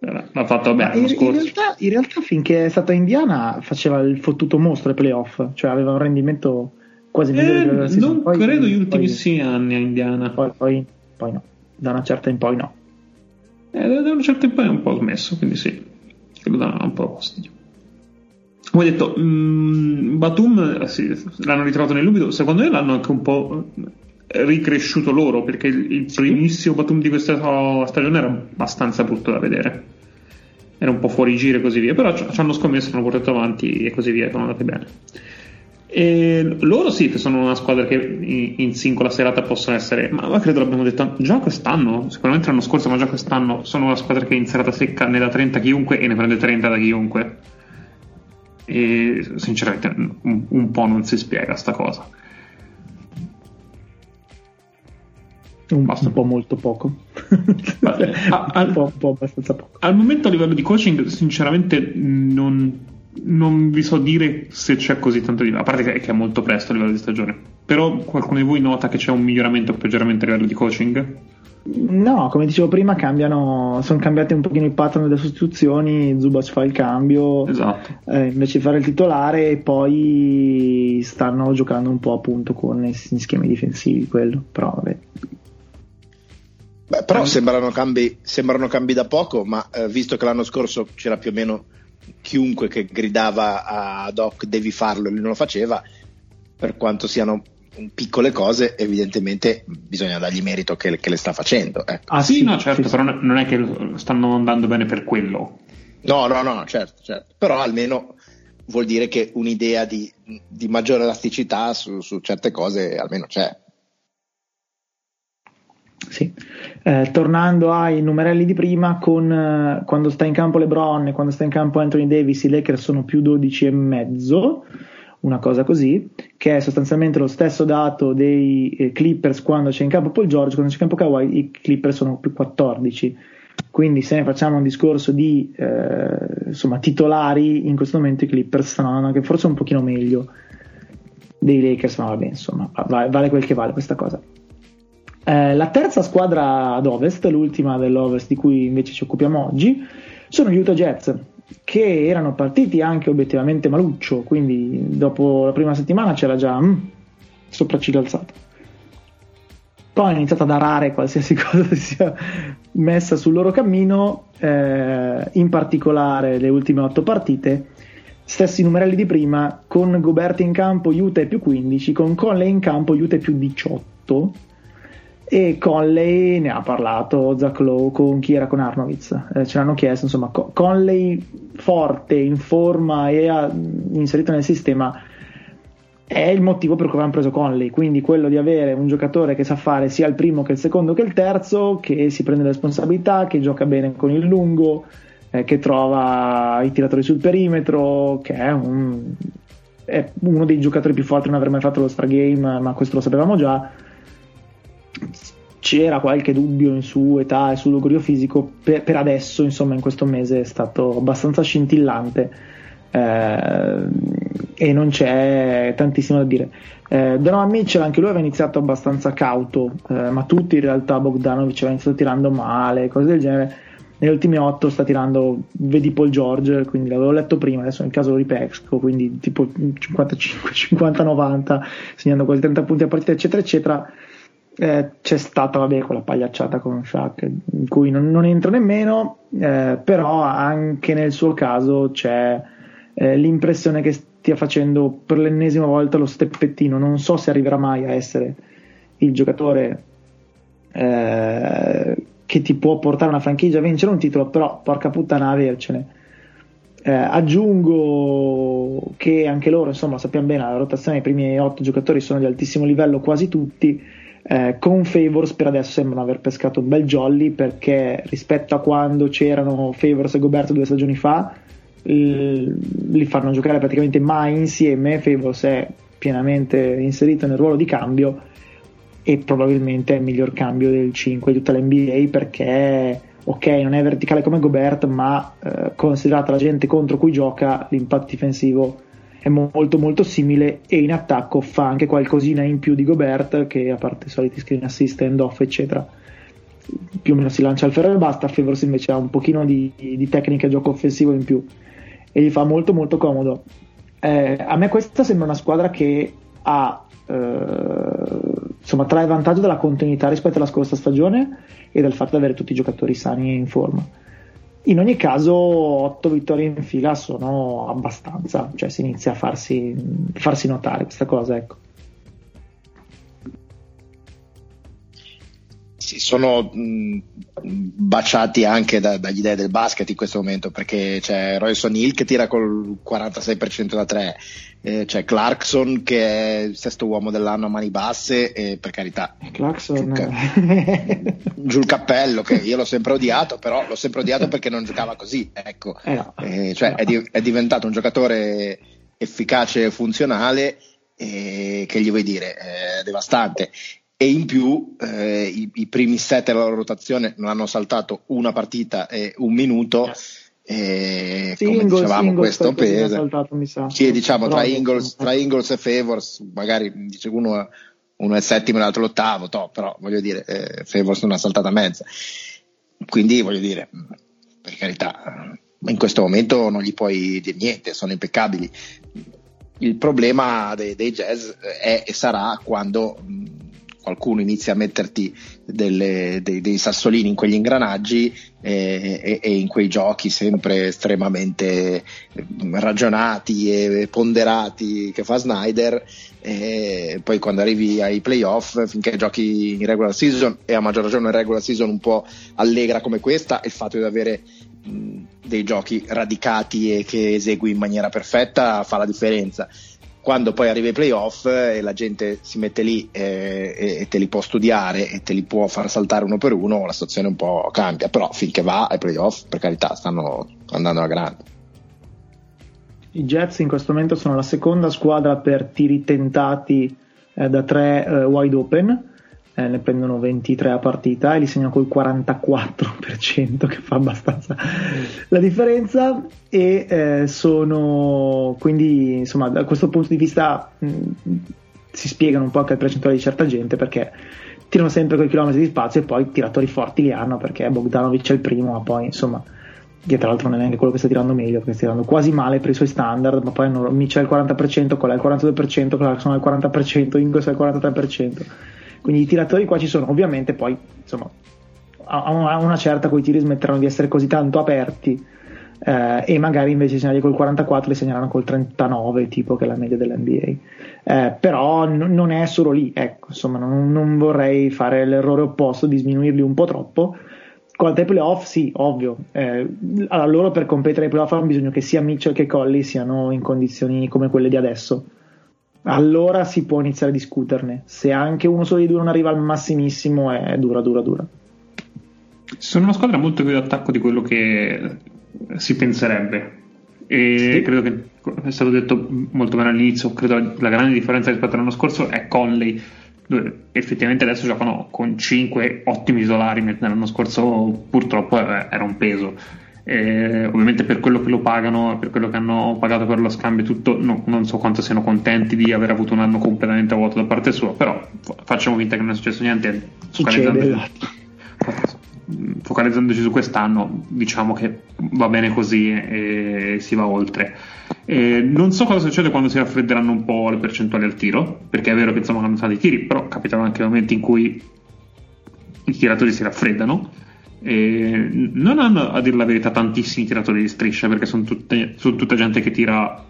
[SPEAKER 2] L'ha fatto bene
[SPEAKER 1] in, in, realtà, in realtà finché è stata indiana faceva il fottuto mostro ai playoff, cioè aveva un rendimento quasi
[SPEAKER 2] migliore eh, Non poi, credo gli ultimissimi poi, anni a Indiana.
[SPEAKER 1] Poi, poi, poi no, da una certa in poi no.
[SPEAKER 2] Eh, da una certa in poi è un po' smesso, quindi sì, credo da un po' fastidio. Come detto, mh, mm, Batum eh, sì, l'hanno ritrovato nell'ubido, secondo me l'hanno anche un po' ricresciuto loro, perché il, primissimo Batum di questa stagione era abbastanza brutto da vedere. era un po' fuori giro e così via, però ci hanno scommesso, hanno portato avanti e così via, sono andate bene. E loro sì, che sono una squadra che in, in singola serata possono essere, ma, ma, credo l'abbiamo detto già quest'anno, sicuramente l'anno scorso, ma già quest'anno sono una squadra che in serata secca ne dà 30 chiunque e ne prende 30 da chiunque. E sinceramente un, un po' non si spiega sta cosa.
[SPEAKER 1] Un, un, po' molto poco.
[SPEAKER 2] al, un, po', un po' abbastanza poco. Al momento a livello di coaching, sinceramente non, non vi so dire se c'è così tanto di... A parte che, è molto presto a livello di stagione. Però qualcuno di voi nota che c'è un miglioramento o peggioramento a livello di coaching?
[SPEAKER 1] No, come dicevo prima, cambiano, sono cambiati un pochino i pattern delle sostituzioni. Zubac fa il cambio
[SPEAKER 2] esatto.
[SPEAKER 1] eh, invece di fare il titolare, e poi stanno giocando un po' appunto con schemi difensivi. Quello, però vabbè.
[SPEAKER 3] Però sembrano cambi, sembrano cambi, da poco, ma eh, visto che l'anno scorso c'era più o meno chiunque che gridava a Doc devi farlo e lui non lo faceva, per quanto siano piccole cose, evidentemente bisogna dargli merito che, che le sta facendo. Ecco.
[SPEAKER 2] Ah sì, sì no, certo, sì, però non è che stanno andando bene per quello.
[SPEAKER 3] No, no, no, certo, certo. però almeno vuol dire che un'idea di, di maggiore elasticità su, su certe cose almeno c'è.
[SPEAKER 1] Sì. Eh, tornando ai numerelli di prima, con, eh, quando sta in campo LeBron e quando sta in campo Anthony Davis, i Lakers sono più 12 e mezzo, una cosa così, che è sostanzialmente lo stesso dato dei eh, Clippers quando c'è in campo Paul George, quando c'è in campo Kawhi, i Clippers sono più 14. Quindi se ne facciamo un discorso di eh, insomma, titolari, in questo momento i Clippers stanno anche forse un pochino meglio dei Lakers, ma vabbè, insomma, vale, vale quel che vale questa cosa. Eh, la terza squadra ad ovest, l'ultima dell'ovest di cui invece ci occupiamo oggi, sono gli Utah Jets, che erano partiti anche obiettivamente maluccio, quindi dopo la prima settimana c'era già mm, sopracciglio alzato. Poi hanno iniziato ad arare qualsiasi cosa si sia messa sul loro cammino, eh, in particolare le ultime otto partite, stessi numerelli di prima, con Gobert in campo Utah più 15, con Conley in campo Utah più 18 e Conley ne ha parlato Zach Lowe con chi era con Arnovitz. Eh, ce l'hanno chiesto insomma Conley forte in forma e ha, inserito nel sistema è il motivo per cui avevano preso Conley. Quindi quello di avere un giocatore che sa fare sia il primo che il secondo che il terzo che si prende le responsabilità che gioca bene con il lungo eh, che trova i tiratori sul perimetro che è, un, è uno dei giocatori più forti. Non aver mai fatto lo Star Game ma questo lo sapevamo già c'era qualche dubbio in su età e sul logorio fisico, per, per, adesso, insomma, in questo mese è stato abbastanza scintillante eh, e non c'è tantissimo da dire. Eh, Donovan Mitchell anche lui aveva iniziato abbastanza cauto, eh, ma tutti in realtà Bogdanovic aveva iniziato tirando male, cose del genere. Nelle ultime 8 sta tirando, vedi Paul George, quindi l'avevo letto prima, adesso nel caso lo ripesco, quindi tipo 55-50-90, segnando quasi 30 punti a partita, eccetera, eccetera eh, c'è stata vabbè, quella pagliacciata con Shaq in cui non, non entro nemmeno eh, però anche nel suo caso c'è eh, l'impressione che stia facendo per l'ennesima volta lo steppettino. Non so se arriverà mai a essere il giocatore eh, che ti può portare una franchigia a vincere un titolo però porca puttana avercene. Eh, aggiungo che anche loro insomma sappiamo bene la rotazione dei primi otto giocatori sono di altissimo livello quasi tutti eh, con Favors per adesso sembrano aver pescato un bel jolly perché rispetto a quando c'erano Favors e Goberto due stagioni fa li fanno giocare praticamente mai insieme. Favors è pienamente inserito nel ruolo di cambio e probabilmente è il miglior cambio del 5 di tutta l'NBA perché ok non è verticale come Gobert ma eh, considerata la gente contro cui gioca l'impatto difensivo è molto molto simile e in attacco fa anche qualcosina in più di Gobert che a parte i soliti screen assist, end off eccetera più o meno si lancia al ferro e basta Favors invece ha un pochino di, di tecnica e gioco offensivo in più e gli fa molto molto comodo. Eh, a me questa sembra una squadra che ha eh, insomma trae vantaggio dalla continuità rispetto alla scorsa stagione e dal fatto di avere tutti i giocatori sani e in forma in ogni caso, otto vittorie in fila sono abbastanza, cioè si inizia a farsi, farsi notare questa cosa. Ecco.
[SPEAKER 3] Sì, sono mh, baciati anche da, dagli idee del basket in questo momento perché c'è Royce O'Neill che tira col 46% da 3 eh, c'è Clarkson che è il sesto uomo dell'anno a mani basse e per carità
[SPEAKER 1] Clarkson giù,
[SPEAKER 3] giù il cappello che io l'ho sempre odiato però l'ho sempre odiato perché non giocava così ecco eh no. eh, cioè no. è, di, è, diventato un giocatore efficace e funzionale eh, che gli vuoi dire è devastante e in più eh, i, i, primi set della loro rotazione non hanno saltato una partita e un minuto yes. e sì, come Ingles, dicevamo Ingles questo pesa saltato, mi sa. sì diciamo tra Ingles, tra Ingles, e Favors magari dice uno, uno è il settimo e l'altro l'ottavo to, però voglio dire eh, Favors non ha saltata mezza quindi voglio dire per carità in questo momento non gli puoi dire niente sono impeccabili il problema dei, dei jazz è e sarà quando qualcuno inizia a metterti delle, dei, dei, sassolini in quegli ingranaggi e, e, e, in quei giochi sempre estremamente ragionati e ponderati che fa Snyder e poi quando arrivi ai playoff finché giochi in regular season e a maggior ragione in regular season un po' allegra come questa il fatto di avere dei giochi radicati e che esegui in maniera perfetta fa la differenza quando poi arriva ai playoff e la gente si mette lì e, e, te li può studiare e te li può far saltare uno per uno, la situazione un po' cambia, però finché va ai playoff, per carità, stanno andando alla grande.
[SPEAKER 1] I Jets in questo momento sono la seconda squadra per tiri tentati eh, da tre eh, wide open, eh, ne prendono 23 a partita e li segnano col 44% che fa abbastanza la differenza. E eh, sono quindi insomma da questo punto di vista mh, si spiegano un po' anche le percentuali di certa gente perché tirano sempre quei chilometri di spazio e poi tiratori forti li hanno perché Bogdanovic è il primo ma poi insomma che tra l'altro non è neanche quello che sta tirando meglio perché sta tirando quasi male per i suoi standard ma poi hanno Mitchell al 40% Cole al 42% Clarkson al 40% Ingles al 43% quindi i tiratori qua ci sono, ovviamente poi insomma a una certa quei tiri smetteranno di essere così tanto aperti eh, e magari invece di segnarli col 44 li segneranno col 39 tipo che è la media dell'NBA eh, però n- non è solo lì ecco insomma non, non, vorrei fare l'errore opposto di sminuirli un po' troppo. Quanto ai playoff sì ovvio. Eh, allora loro per competere ai playoff hanno bisogno che sia Mitchell che Colli siano in condizioni come quelle di adesso allora si può iniziare a discuterne. Se anche uno solo di due non arriva al massimissimo, è dura, dura, dura.
[SPEAKER 2] Sono una squadra molto più d'attacco di quello che si penserebbe. E sì. credo che è stato detto molto bene all'inizio. Credo la grande differenza rispetto all'anno scorso è Conley, dove effettivamente adesso giocano con 5 ottimi isolari, mentre l'anno scorso purtroppo era un peso eh, ovviamente per quello che lo pagano, per quello che hanno pagato per lo scambio, tutto, no, non so quanto siano contenti di aver avuto un anno completamente vuoto da parte sua, però facciamo finta che non è successo niente.
[SPEAKER 1] Succede, esatto.
[SPEAKER 2] Focalizzandoci su quest'anno, diciamo che va bene così e, e si va oltre. Eh, non so cosa succede quando si raffredderanno un po' le percentuali al tiro, perché è vero che insomma hanno fatto i tiri, però capitano anche momenti in cui i tiratori si raffreddano e non hanno a dire la verità tantissimi tiratori di striscia perché sono, tutte, sono tutta gente che tira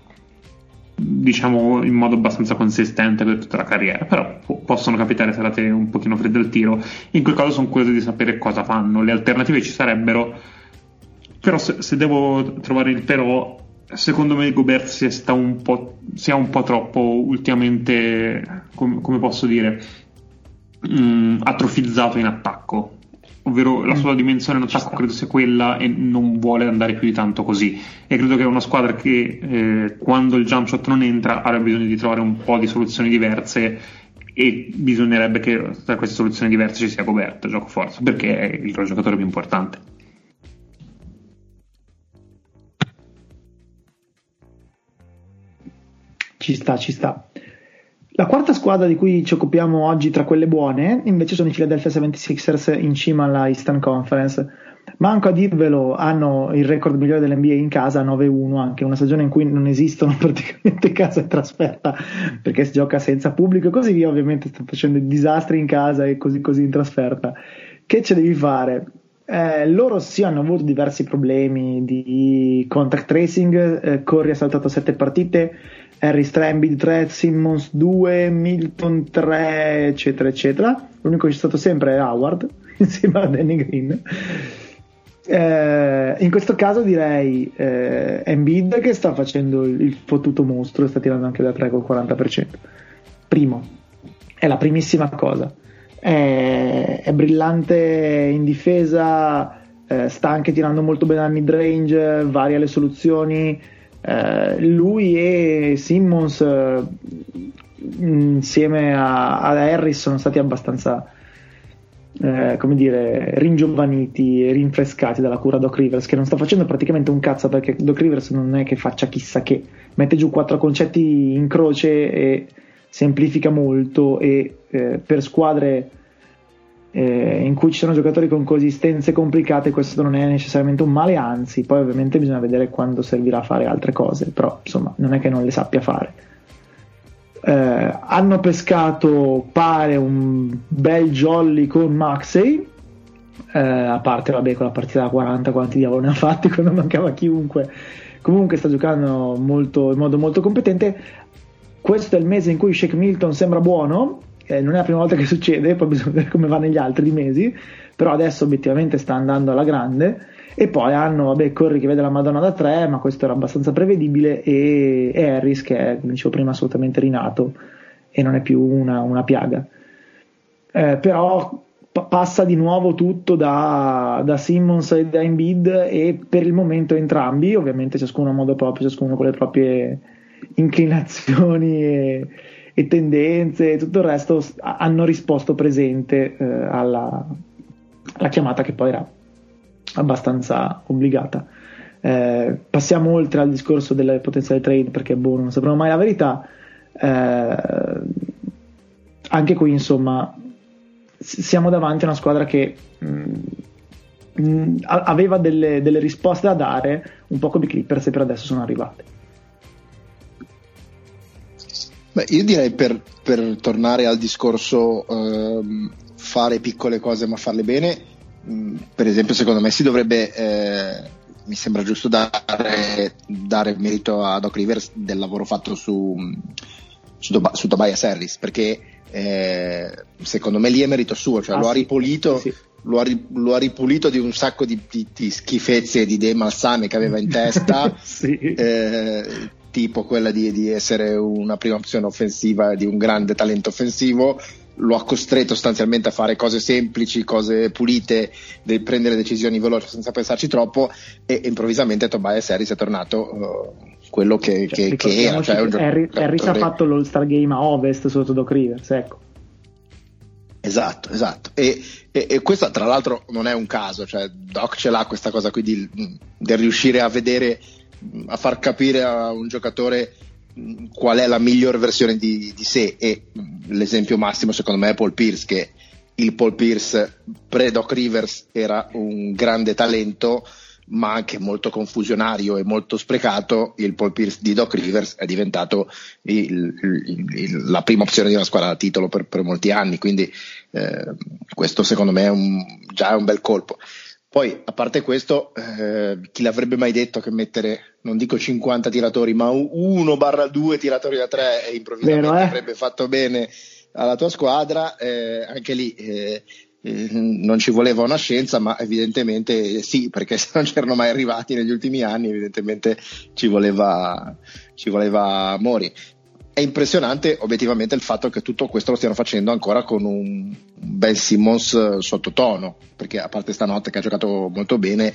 [SPEAKER 2] diciamo in modo abbastanza consistente per tutta la carriera però possono capitare serate un pochino fredde al tiro. In quel caso sono curioso di sapere cosa fanno. Le alternative ci sarebbero però se, se devo trovare il però secondo me Gobert si sta un po', sia un po' troppo ultimamente come, come posso dire mh, mm, atrofizzato in attacco ovvero la mm. sua dimensione in attacco credo sia quella e non vuole andare più di tanto così. E credo che è una squadra che eh, quando il jump shot non entra avrà bisogno di trovare un po' di soluzioni diverse e bisognerebbe che tra queste soluzioni diverse ci sia coperto gioco forza perché è il giocatore più importante.
[SPEAKER 1] Ci sta ci sta la quarta squadra di cui ci occupiamo oggi tra quelle buone invece sono i Philadelphia 76ers in cima alla Eastern Conference. Manco a dirvelo, hanno il record migliore dell'NBA in casa 9-1, anche una stagione in cui non esistono praticamente casa e trasferta perché si gioca senza pubblico e così via. Ovviamente stanno facendo disastri in casa e così così in trasferta. Che ce devi fare? Eh, loro sì hanno avuto diversi problemi di contact tracing. Eh, Corri ha saltato 7 partite Harry Strambid 3, Simmons 2, Milton 3, eccetera, eccetera. L'unico che c'è stato sempre è Howard. insieme a Danny Green. Eh, in questo caso direi eh, Embiid che sta facendo il, fottuto mostro e sta tirando anche da 3 col 40%. Primo, è la primissima cosa. È, è brillante in difesa, eh, sta anche tirando molto bene al mid range, varia le soluzioni. Eh, lui e Simmons eh, insieme a, a, Harris sono stati abbastanza eh, come dire ringiovaniti e rinfrescati dalla cura Doc Rivers che non sta facendo praticamente un cazzo perché Doc Rivers non è che faccia chissà che. Mette giù quattro concetti in croce e semplifica molto e eh, per squadre eh, in cui ci sono giocatori con consistenze complicate questo non è necessariamente un male anzi poi ovviamente bisogna vedere quando servirà a fare altre cose però insomma non è che non le sappia fare. Eh, hanno pescato pare un bel jolly con Maxey. Eh, a parte vabbè con la partita da 40 quanti diavolo ne ha fatti quando mancava chiunque. Comunque sta giocando molto, in modo molto competente. Questo è il mese in cui Shake Milton sembra buono eh, non è la prima volta che succede, poi bisogna vedere come va negli altri mesi, però adesso obiettivamente sta andando alla grande. E poi hanno, vabbè, Corri che vede la Madonna da 3, ma questo era abbastanza prevedibile, e, e Harris che è, come dicevo prima, assolutamente rinato e non è più una, una piaga. Eh, però p- passa di nuovo tutto da, da, Simmons e da Embiid e per il momento entrambi, ovviamente ciascuno a modo proprio, ciascuno con le proprie inclinazioni e, e tendenze e tutto il resto hanno risposto presente eh, alla, alla, chiamata che poi era abbastanza obbligata. Eh, passiamo oltre al discorso delle potenziali trade perché boh, non sapremo mai la verità. Eh, anche qui, insomma, siamo davanti a una squadra che mh, mh, aveva delle, delle risposte da dare un po' come i Clippers e per adesso sono arrivate.
[SPEAKER 3] Beh, io direi per, per tornare al discorso ehm, fare piccole cose ma farle bene, mh, mm, per esempio secondo me si dovrebbe, eh, mi sembra giusto dare, dare, merito a Doc Rivers del lavoro fatto su, su, su Tobias Harris, perché eh, secondo me lì è merito suo, cioè ah, lo, sì, ha ripulito, sì, sì. Lo, ha, lo, ha ripulito, di un sacco di, di, di schifezze di De Malsame che aveva in testa. eh, tipo quella di, di, essere una prima opzione offensiva di un grande talento offensivo, lo ha costretto sostanzialmente a fare cose semplici, cose pulite, di prendere decisioni veloci senza pensarci troppo e improvvisamente Tobias Harris è tornato uh, quello che, cioè, che, che era. Cioè,
[SPEAKER 1] Harry, Harris ha fatto l'All-Star Game a Ovest sotto Doc Rivers, ecco.
[SPEAKER 3] Esatto, esatto. E, e, e, questo tra l'altro non è un caso, cioè Doc ce l'ha questa cosa qui di, di riuscire a vedere a far capire a un giocatore qual è la miglior versione di, di sé. E l'esempio massimo secondo me è Paul Pierce che il Paul Pierce pre-Doc Rivers era un grande talento ma anche molto confusionario e molto sprecato, il Paul Pierce di Doc Rivers è diventato il, il, il, la prima opzione di una squadra da titolo per, per molti anni, quindi eh, questo secondo me è un, già è un bel colpo. Poi, a parte questo, eh, chi l'avrebbe mai detto che mettere, non dico 50 tiratori, ma 1 barra 2 tiratori da 3 e improvvisamente Vero, eh? avrebbe fatto bene alla tua squadra, eh, anche lì eh, eh, non ci voleva una scienza, ma evidentemente sì, perché se non c'erano mai arrivati negli ultimi anni, evidentemente ci voleva, ci voleva Mori è impressionante obiettivamente il fatto che tutto questo lo stiano facendo ancora con un Ben Simmons eh, sottotono, perché a parte stanotte che ha giocato molto bene,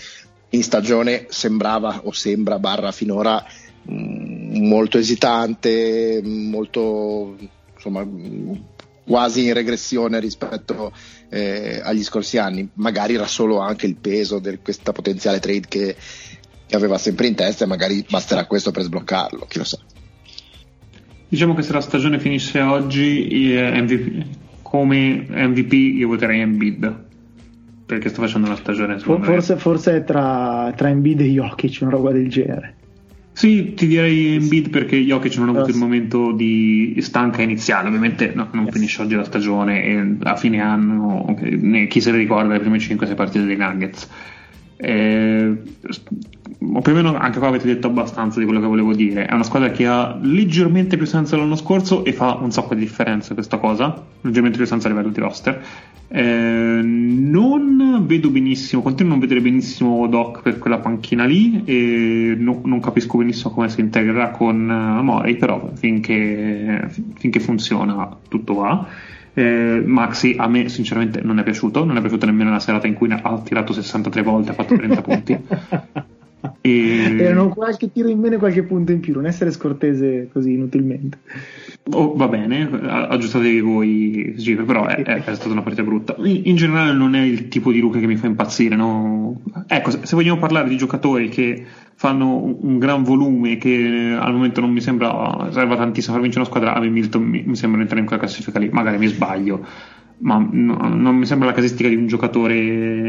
[SPEAKER 3] in stagione sembrava o sembra barra finora mh, mm, molto esitante, molto insomma quasi in regressione rispetto eh, agli scorsi anni. Magari era solo anche il peso di questa potenziale trade che, che aveva sempre in testa e magari basterà questo per sbloccarlo, chi lo sa.
[SPEAKER 2] Diciamo che se la stagione finisse oggi MVP, come MVP io voterei Embiid perché sto facendo una stagione
[SPEAKER 1] forse, forse tra, tra Embiid e Jokic una roba del genere.
[SPEAKER 2] Sì, ti direi Embiid perché Jokic non ha avuto il momento di stanca iniziale, ovviamente no, non finisce oggi la stagione e a fine anno chi se ne ricorda le prime 5-6 partite dei Nuggets. Eh, più o meno anche qua avete detto abbastanza di quello che volevo dire. È una squadra che ha leggermente più senso dell'anno scorso e fa un sacco di differenza questa cosa, leggermente più senso a livello di roster. Eh, non vedo benissimo, continuo a non vedere benissimo Doc per quella panchina lì e no, non capisco benissimo come si integrerà con Amori, però finché, finché funziona tutto va. Eh, Maxi a me sinceramente non è piaciuto, non è piaciuto nemmeno la serata in cui ha tirato 63 volte ha fatto 30 punti.
[SPEAKER 1] E... Erano qualche tiro in meno e qualche punto in più, non essere scortese così inutilmente.
[SPEAKER 2] Oh, va bene, aggiustatevi voi, Gip, però è, è, è, stata una partita brutta. In, in, generale non è il tipo di Luca che mi fa impazzire. No? Ecco, se, vogliamo parlare di giocatori che fanno un, un, gran volume, che al momento non mi sembra serva tantissimo per vincere una squadra, a me Milton mi, mi sembra entrare in quella classifica lì, magari mi sbaglio ma no, non mi sembra la casistica di un giocatore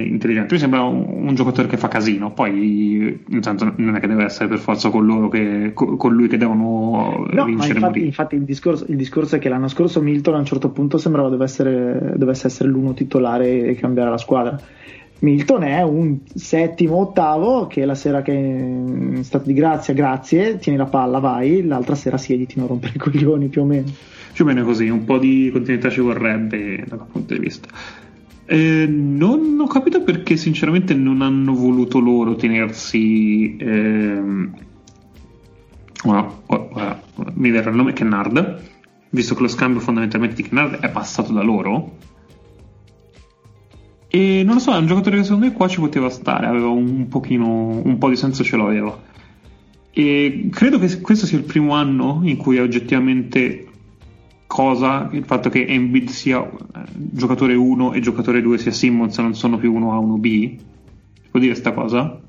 [SPEAKER 2] intelligente, mi sembra un, un, giocatore che fa casino, poi intanto non è che deve essere per forza con loro che, con lui che devono no, vincere.
[SPEAKER 1] Infatti, infatti il, discorso, il, discorso, è che l'anno scorso Milton a un certo punto sembrava dovesse essere, dovesse essere l'uno titolare e cambiare la squadra. Milton è un settimo, ottavo che la sera che è in stato di grazia, grazie, tieni la palla, vai, l'altra sera siediti, non rompere i coglioni più o meno
[SPEAKER 2] più o meno così, un po' di continuità ci vorrebbe dal punto di vista. Eh, non ho capito perché sinceramente non hanno voluto loro tenersi ehm, oh, oh, oh, mi verrà il nome Kennard visto che lo scambio fondamentalmente di Kennard è passato da loro e non lo so è un giocatore che secondo me qua ci poteva stare aveva un pochino un po' di senso ce l'aveva. E credo che questo sia il primo anno in cui oggettivamente cosa il fatto che Embiid sia eh, giocatore 1 e giocatore 2 sia Simmons non sono più 1A 1B si può dire questa cosa?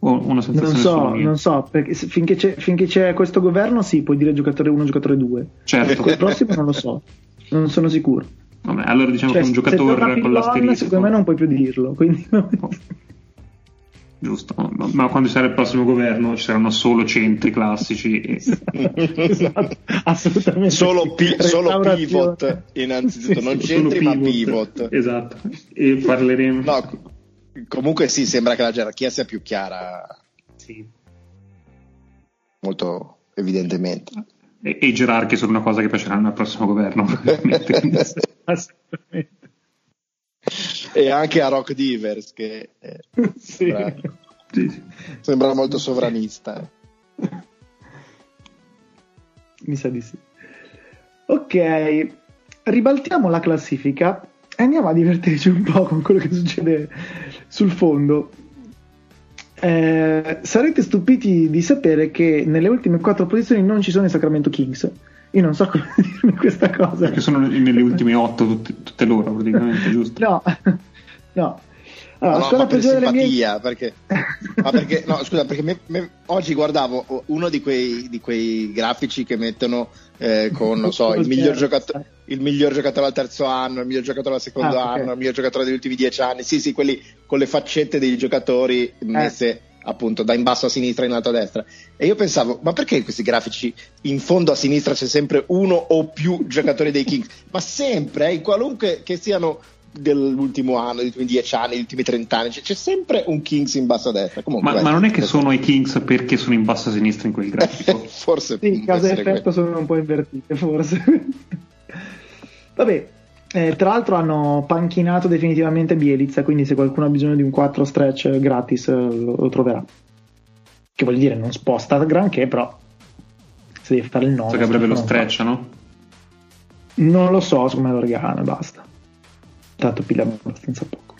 [SPEAKER 1] O una sensazione non so, non so perché finché c'è, finché c'è, questo governo sì puoi dire giocatore 1 giocatore 2
[SPEAKER 2] certo.
[SPEAKER 1] Il prossimo non lo so non sono sicuro
[SPEAKER 2] Vabbè, allora diciamo cioè, che un giocatore con l'asterisco
[SPEAKER 1] secondo me non puoi più dirlo quindi... oh
[SPEAKER 2] giusto? Ma quando sarà il prossimo governo ci saranno solo centri classici. E...
[SPEAKER 1] esatto, assolutamente.
[SPEAKER 3] Solo, pi- solo pivot, innanzitutto, sì, non centri pivot. ma pivot.
[SPEAKER 2] Esatto, e parleremo.
[SPEAKER 3] No, comunque sì, sembra che la gerarchia sia più chiara.
[SPEAKER 2] Sì.
[SPEAKER 3] Molto evidentemente.
[SPEAKER 2] E, e i gerarchi sono una cosa che piaceranno al prossimo governo.
[SPEAKER 3] e anche a Rock Divers che eh, sì. sembra, sì. sembra, molto sovranista.
[SPEAKER 1] Mi sa di sì. Ok, ribaltiamo la classifica e andiamo a divertirci un po' con quello che succede sul fondo. Eh, sarete stupiti di sapere che nelle ultime quattro posizioni non ci sono i Sacramento Kings io non so come dirmi questa cosa.
[SPEAKER 2] Perché sono nelle ultime otto tutte, tutte loro, praticamente, giusto?
[SPEAKER 1] No, no.
[SPEAKER 3] Allora, no, no, per simpatia, mie... perché, ma perché, no, scusa, perché me, me, oggi guardavo uno di quei, di quei grafici che mettono eh, con, non so, il miglior, giocato- il miglior, giocatore al terzo anno, il miglior giocatore al secondo ah, anno, okay. il miglior giocatore degli ultimi dieci anni, sì, sì, quelli con le faccette dei giocatori messe eh appunto da in basso a sinistra in alto a destra. E io pensavo ma perché questi grafici in fondo a sinistra c'è sempre uno o più giocatori dei Kings? Ma sempre eh, in qualunque che siano dell'ultimo anno, degli ultimi dieci anni, degli ultimi trent'anni, c'è, c'è sempre un Kings in basso a destra.
[SPEAKER 2] Comunque, ma, ma, non è che sono i Kings perché sono in basso a sinistra in quel grafico?
[SPEAKER 3] forse.
[SPEAKER 1] Sì, cause effetto sono un po' invertite, forse. Vabbè, eh, tra l'altro hanno panchinato definitivamente Bielizza, quindi se qualcuno ha bisogno di un 4 stretch gratis eh, lo, lo, troverà. Che vuol dire non sposta granché, però se devi fare il 9...
[SPEAKER 2] So che avrebbe lo stretch, no?
[SPEAKER 1] Non lo so, secondo me lo regala e basta. Tanto pila abbastanza poco.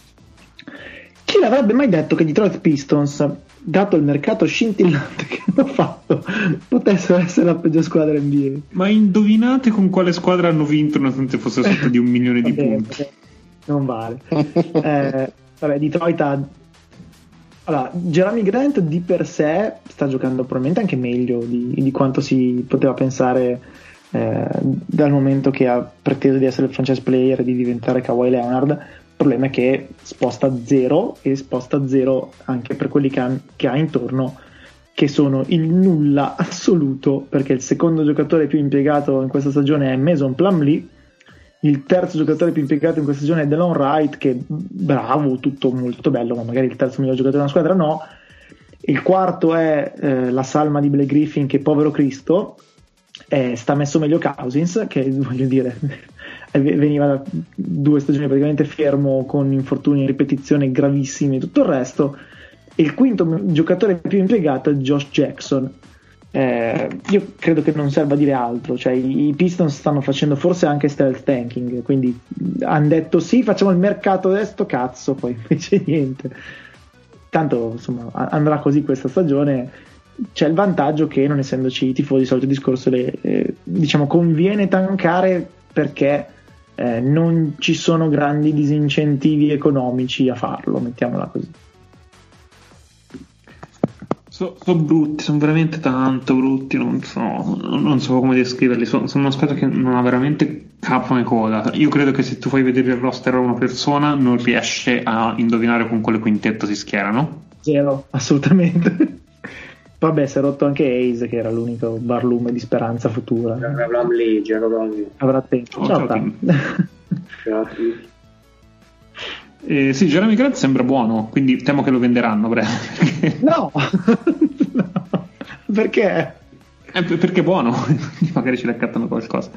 [SPEAKER 1] Chi l'avrebbe mai detto che Detroit Pistons dato il mercato scintillante che hanno fatto, potessero essere la peggior squadra NBA.
[SPEAKER 2] Ma indovinate con quale squadra hanno vinto nonostante fosse sotto di un milione di vabbè, punti? Vabbè,
[SPEAKER 1] non vale. eh, vabbè, Detroit ha... Allora, Jeremy Grant di per sé sta giocando probabilmente anche meglio di, di quanto si poteva pensare eh, dal momento che ha preteso di essere il franchise player e di diventare Kawhi Leonard il problema è che sposta zero e sposta zero anche per quelli che ha, che ha intorno, che sono il nulla assoluto, perché il secondo giocatore più impiegato in questa stagione è Mason Plumlee, il terzo giocatore più impiegato in questa stagione è Delon Wright, che bravo, tutto molto bello, ma magari il terzo miglior giocatore della squadra no. Il quarto è eh, la salma di Blake Griffin, che povero Cristo, eh, sta messo meglio Cousins, che voglio dire veniva da due stagioni praticamente fermo con infortuni in ripetizione gravissimi e tutto il resto. E il quinto giocatore più impiegato è Josh Jackson. Eh, io credo che non serva dire altro, cioè i, i Pistons stanno facendo forse anche stealth tanking, quindi hanno detto sì, facciamo il mercato adesso, cazzo, poi invece niente. Tanto insomma andrà così questa stagione c'è il vantaggio che non essendoci i tifosi, il solito discorso, le, eh, diciamo conviene tankare perché eh, non ci sono grandi disincentivi economici a farlo, mettiamola così.
[SPEAKER 2] Sono so brutti, sono veramente tanto brutti, non so, non so come descriverli. Sono, sono una squadra che non ha veramente capo né coda. Io credo che se tu fai vedere il roster a una persona non riesce a indovinare con quale quintetto si schierano.
[SPEAKER 1] Zero, assolutamente. Vabbè, si è rotto anche Ace, che era l'unico barlume di speranza futura.
[SPEAKER 4] Avrà legge,
[SPEAKER 1] avrà tempo. Ciao, Ciao.
[SPEAKER 2] Eh, sì, Jeremy Grant sembra buono, quindi temo che lo venderanno.
[SPEAKER 1] Perché... No. no, perché?
[SPEAKER 2] Eh, perché è buono, magari ci raccattano qualcosa.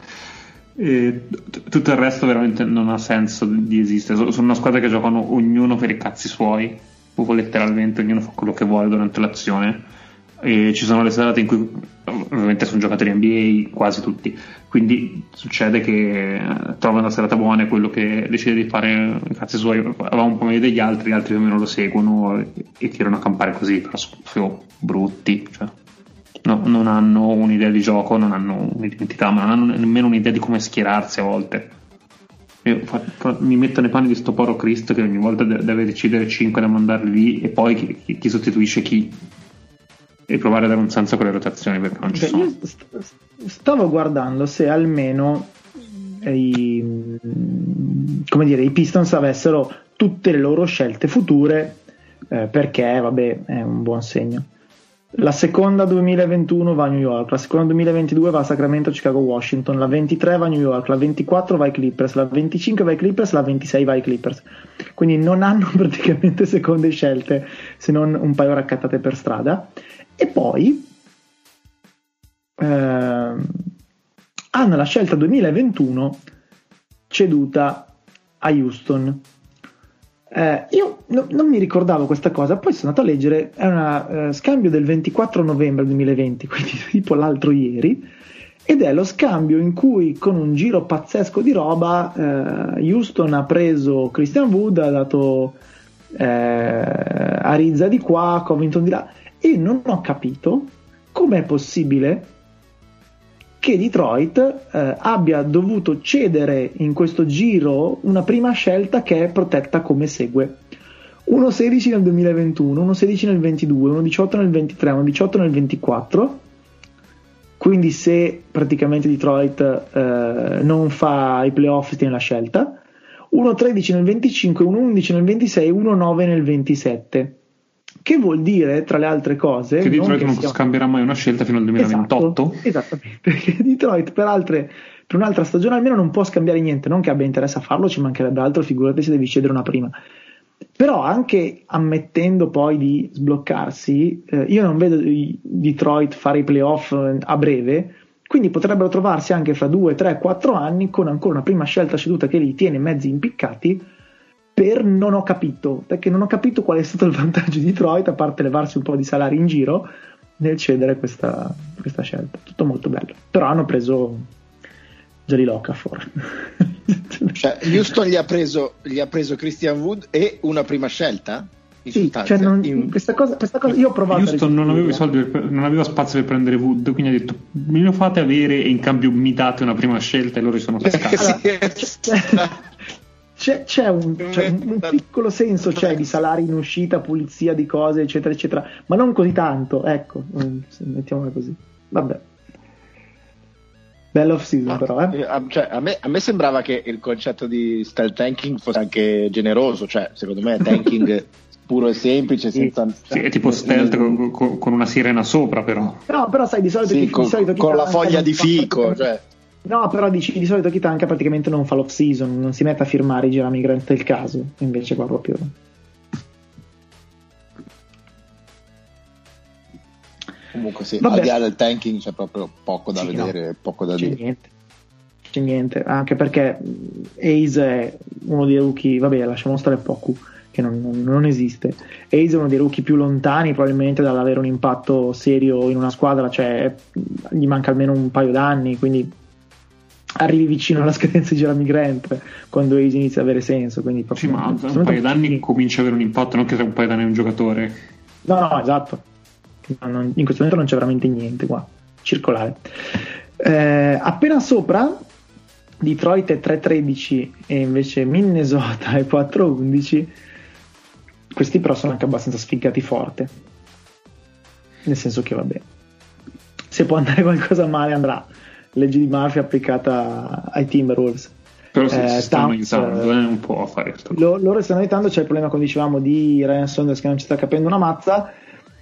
[SPEAKER 2] E t- tutto il resto veramente non ha senso di esistere. Sono una squadra che giocano ognuno per i cazzi suoi, proprio letteralmente, ognuno fa quello che vuole durante l'azione e ci sono le serate in cui ovviamente sono giocatori NBA quasi tutti. Quindi succede che eh, trovano la serata buona e quello che decide di fare cazzi suoi va un po' meglio degli altri gli altri più o meno lo seguono e, tirano a campare così però sono brutti cioè, no, non hanno un'idea di gioco non hanno un'identità ma non hanno nemmeno un'idea di come schierarsi a volte. Io mi metto nei panni di sto poro Cristo che ogni volta deve decidere 5 da mandarli lì e poi chi, chi sostituisce chi e provare a dare un senso a quelle rotazioni perché non ci Beh, sono.
[SPEAKER 1] stavo guardando se almeno i, come dire, i Pistons avessero tutte le loro scelte future eh, perché vabbè è un buon segno. La seconda 2021 va a New York, la seconda 2022 va a Sacramento, Chicago, Washington, la 23 va a New York, la 24 va ai Clippers, la 25 va ai Clippers, la 26 va ai Clippers. Quindi non hanno praticamente seconde scelte se non un paio raccattate per strada. E poi eh, hanno la scelta 2021 ceduta a Houston. Eh, io no, non mi ricordavo questa cosa, poi sono andato a leggere, è un uh, scambio del 24 novembre 2020, quindi tipo l'altro ieri, ed è lo scambio in cui con un giro pazzesco di roba eh, Houston ha preso Christian Wood, ha dato eh, Arizza di qua, Covington di là, e non ho capito com'è possibile che Detroit eh, abbia dovuto cedere in questo giro una prima scelta che è protetta come segue. 1.16 nel 2021, 1.16 nel 22, 1.18 nel 23, 1.18 nel 24. Quindi se praticamente Detroit eh, non fa i playoff tiene la scelta. 1.13 nel 25, 1.11 nel 26, 1.9 nel 27 che vuol dire, tra le altre cose,
[SPEAKER 2] che Detroit non, non scambierà mai una scelta fino al 2028.
[SPEAKER 1] Esatto, esattamente, perché Detroit per, altre, per un'altra stagione almeno non può scambiare niente, non che abbia interesse a farlo, ci mancherebbe altro, figurati se devi cedere una prima. Però anche ammettendo poi di sbloccarsi, eh, io non vedo Detroit fare i playoff eh, a breve, quindi potrebbero trovarsi anche fra 2, 3, 4 anni con ancora una prima scelta ceduta che li tiene mezzi impiccati per non ho capito, perché non ho capito qual è stato il vantaggio di Detroit, a parte levarsi un po' di salari in giro, nel cedere questa, questa scelta. Tutto molto bello. Però hanno preso Jerry Locafor.
[SPEAKER 3] cioè, Houston gli ha, preso, gli ha preso Christian Wood e una prima scelta?
[SPEAKER 1] Sì, cioè non, in... questa, cosa, questa, cosa, io ho provato
[SPEAKER 2] Houston non aveva, per, non aveva, spazio per prendere Wood quindi ha detto me lo fate avere e in cambio mi date una prima scelta e loro sono cascati allora,
[SPEAKER 1] c'è, c'è, un, c'è un, piccolo senso c'è di salari in uscita, pulizia di cose, eccetera, eccetera, ma non così tanto, ecco, mm, mettiamola così. Vabbè. Bella off season, ah, però. Eh?
[SPEAKER 3] A, cioè, a, me, a, me, sembrava che il concetto di stealth tanking fosse anche generoso, cioè, secondo me, tanking puro e semplice, senza.
[SPEAKER 2] Sì, è tipo stealth con, con, una sirena sopra, però.
[SPEAKER 1] No, però sai, di solito,
[SPEAKER 3] sì,
[SPEAKER 1] chi,
[SPEAKER 3] con,
[SPEAKER 1] di solito
[SPEAKER 3] con la foglia di fico, cioè.
[SPEAKER 1] No, però dici di solito Kitanka praticamente non fa l'off season, non si mette a firmare i Jeremy Grant del caso, invece qua proprio.
[SPEAKER 3] Comunque sì, Vabbè. al di là del tanking c'è proprio poco da sì, vedere, no. poco da c'è dire. Niente.
[SPEAKER 1] c'è niente, anche perché Ace è uno dei rookie, vabbè, lasciamo stare poco che non, non, non, esiste. Ace è uno dei rookie più lontani probabilmente dall'avere un impatto serio in una squadra, cioè gli manca almeno un paio d'anni, quindi arrivi vicino alla scadenza di Jeremy Grant quando Ace inizia ad avere senso. Quindi
[SPEAKER 2] proprio, sì, ma un paio d'anni comincia ad avere un impatto, non che sia un paio d'anni un giocatore.
[SPEAKER 1] No, no, esatto. Non, in questo momento non c'è veramente niente qua, circolare. Eh, appena sopra Detroit è 3-13 e invece Minnesota è 4-11 questi però sono anche abbastanza sfigati forte. Nel senso che vabbè, se può andare qualcosa male andrà. Legge di Murphy applicata ai Timberwolves.
[SPEAKER 2] Però se eh, si stanno aiutando eh, un po' a fare questo.
[SPEAKER 1] Lo, loro stanno aiutando, c'è il problema, come dicevamo, di Ryan Saunders che non ci sta capendo una mazza.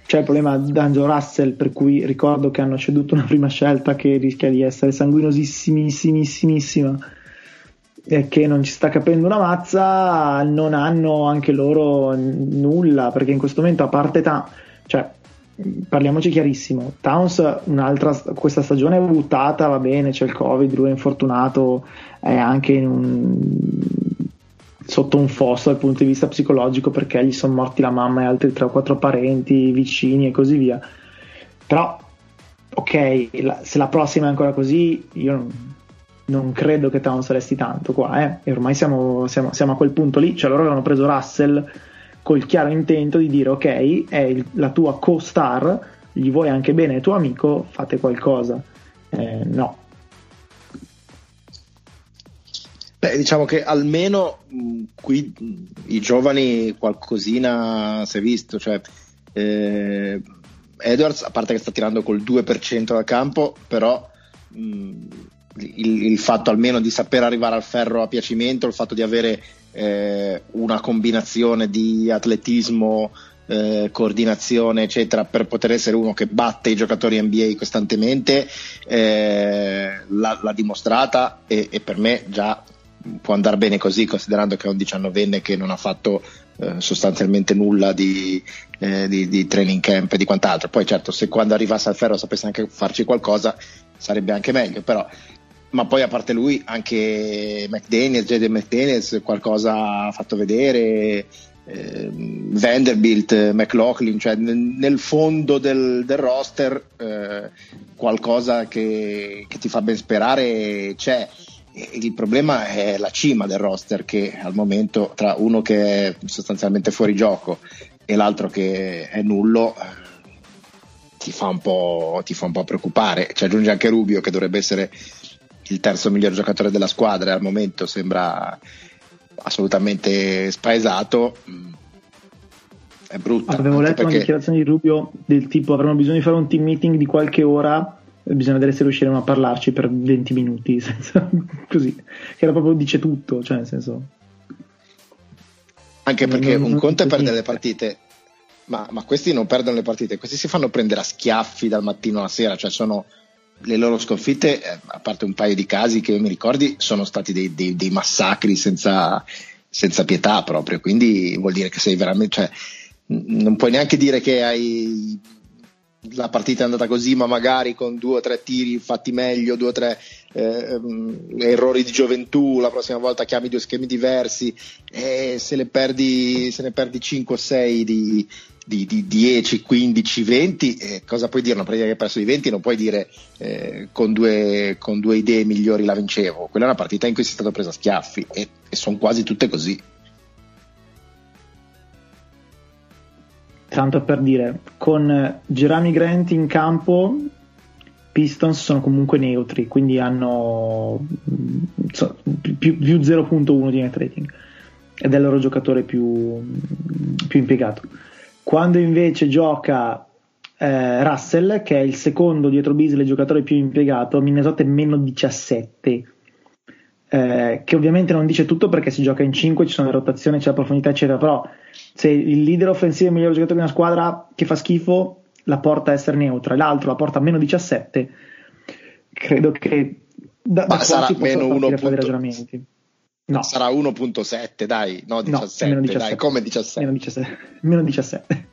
[SPEAKER 1] C'è il problema di D'Angelo Russell, per cui ricordo che hanno ceduto una prima scelta che rischia di essere sanguinosissimissimissima e che non ci sta capendo una mazza, non hanno anche loro nulla, perché in questo momento a parte ta- cioè parliamoci chiarissimo, Towns questa stagione è buttata, va bene, c'è il Covid, lui è infortunato, è anche un, sotto un fosso dal punto di vista psicologico perché gli sono morti la mamma e altri 3 o 4 parenti vicini e così via. Però ok, la, se la prossima è ancora così, io non non credo che Towns resti tanto qua, eh? e ormai siamo, siamo, siamo, a quel punto lì, cioè loro avevano preso Russell col chiaro intento di dire ok, è il, la tua co-star, gli vuoi anche bene il tuo amico, fate qualcosa. Eh, no.
[SPEAKER 3] Beh, diciamo che almeno mh, qui mh, i giovani qualcosina si è visto, cioè eh, Edwards, a parte che sta tirando col 2% dal campo, però mh, il, il, fatto almeno di saper arrivare al ferro a piacimento, il fatto di avere eh, una combinazione di atletismo, eh, coordinazione, eccetera, per poter essere uno che batte i giocatori NBA costantemente, eh, l'ha, l'ha, dimostrata e, e, per me già può andare bene così, considerando che è un diciannovenne che non ha fatto eh, sostanzialmente nulla di, eh, di, di, training camp e di quant'altro. Poi certo, se quando arrivasse al ferro sapesse anche farci qualcosa, sarebbe anche meglio, però ma poi a parte lui anche McDaniels, JD McDaniels qualcosa ha fatto vedere, eh, Vanderbilt, McLaughlin, cioè nel, fondo del, del roster eh, qualcosa che, che, ti fa ben sperare c'è. Il problema è la cima del roster che al momento tra uno che è sostanzialmente fuori gioco e l'altro che è nullo ti fa un po', ti fa un po preoccupare. Ci aggiunge anche Rubio che dovrebbe essere il terzo miglior giocatore della squadra e al momento sembra assolutamente spaesato. È brutta
[SPEAKER 1] avevo letto perché... una dichiarazione di Rubio del tipo avremo bisogno di fare un team meeting di qualche ora bisogna vedere se riusciremo a parlarci per 20 minuti senza... così che era proprio dice tutto cioè nel senso.
[SPEAKER 3] Anche perché non, un non conto è perdere le partite ma, ma, questi non perdono le partite questi si fanno prendere a schiaffi dal mattino alla sera cioè sono le loro sconfitte, eh, a parte un paio di casi che io mi ricordi, sono stati dei, dei, dei massacri senza, senza, pietà proprio. Quindi vuol dire che sei veramente, cioè, non puoi neanche dire che hai la partita è andata così, ma magari con due o tre tiri fatti meglio, due o tre eh, errori di gioventù, la prossima volta chiami due schemi diversi e se, ne perdi, se ne perdi 5 o 6 di, di, di 10, 15, 20, eh, cosa puoi dire? Una partita che hai perso di 20 non puoi dire eh, con, due, con, due, idee migliori la vincevo. Quella è una partita in cui sei stato preso a schiaffi e, e sono quasi tutte così.
[SPEAKER 1] Tanto per dire, con Jeremy Grant in campo, Pistons sono comunque neutri, quindi hanno so, più, più 0.1 di net rating ed è il loro giocatore più, più impiegato quando invece gioca eh, Russell, che è il secondo dietro Beasley giocatore più impiegato, Minnesota è meno 17. Eh, che ovviamente non dice tutto perché si gioca in 5, ci sono le rotazioni, c'è la profondità, eccetera. Però se il leader offensivo è il miglior giocatore di una squadra che fa schifo, la porta a essere neutra, l'altro la porta a meno 17. Credo che
[SPEAKER 3] da, da sarà meno 1. ragionamenti. No. Sarà 1.7, dai, no 17, no, 17. dai, come 17?
[SPEAKER 1] Meno 17. meno 17.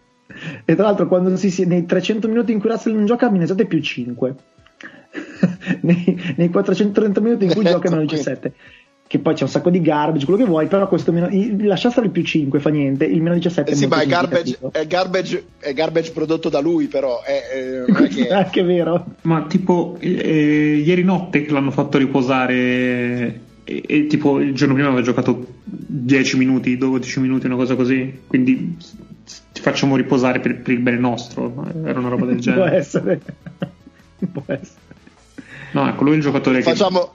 [SPEAKER 1] E tra l'altro quando si, si, nei 300 minuti in cui Russell non gioca Minnesota è più 5. nei, nei 430 minuti in cui
[SPEAKER 3] Ecco,
[SPEAKER 1] giocano 17 che poi c'è un sacco di garbage, quello che vuoi, però questo meno, il- lascia stare il più 5 fa niente, il meno 17
[SPEAKER 3] Eh
[SPEAKER 1] è
[SPEAKER 3] sì, ma è garbage, è, garbage, è garbage prodotto da lui, però. È, è- non è che-
[SPEAKER 1] anche vero.
[SPEAKER 2] Ma tipo, eh, ieri notte che l'hanno fatto riposare e, e tipo il giorno prima aveva giocato 10 minuti, 12 minuti, una cosa così. Quindi ti facciamo riposare per, per il bene nostro. Era una roba del
[SPEAKER 1] Può
[SPEAKER 2] genere.
[SPEAKER 1] essere. Può essere.
[SPEAKER 2] No, ecco, lui è il giocatore che...
[SPEAKER 3] Facciamo.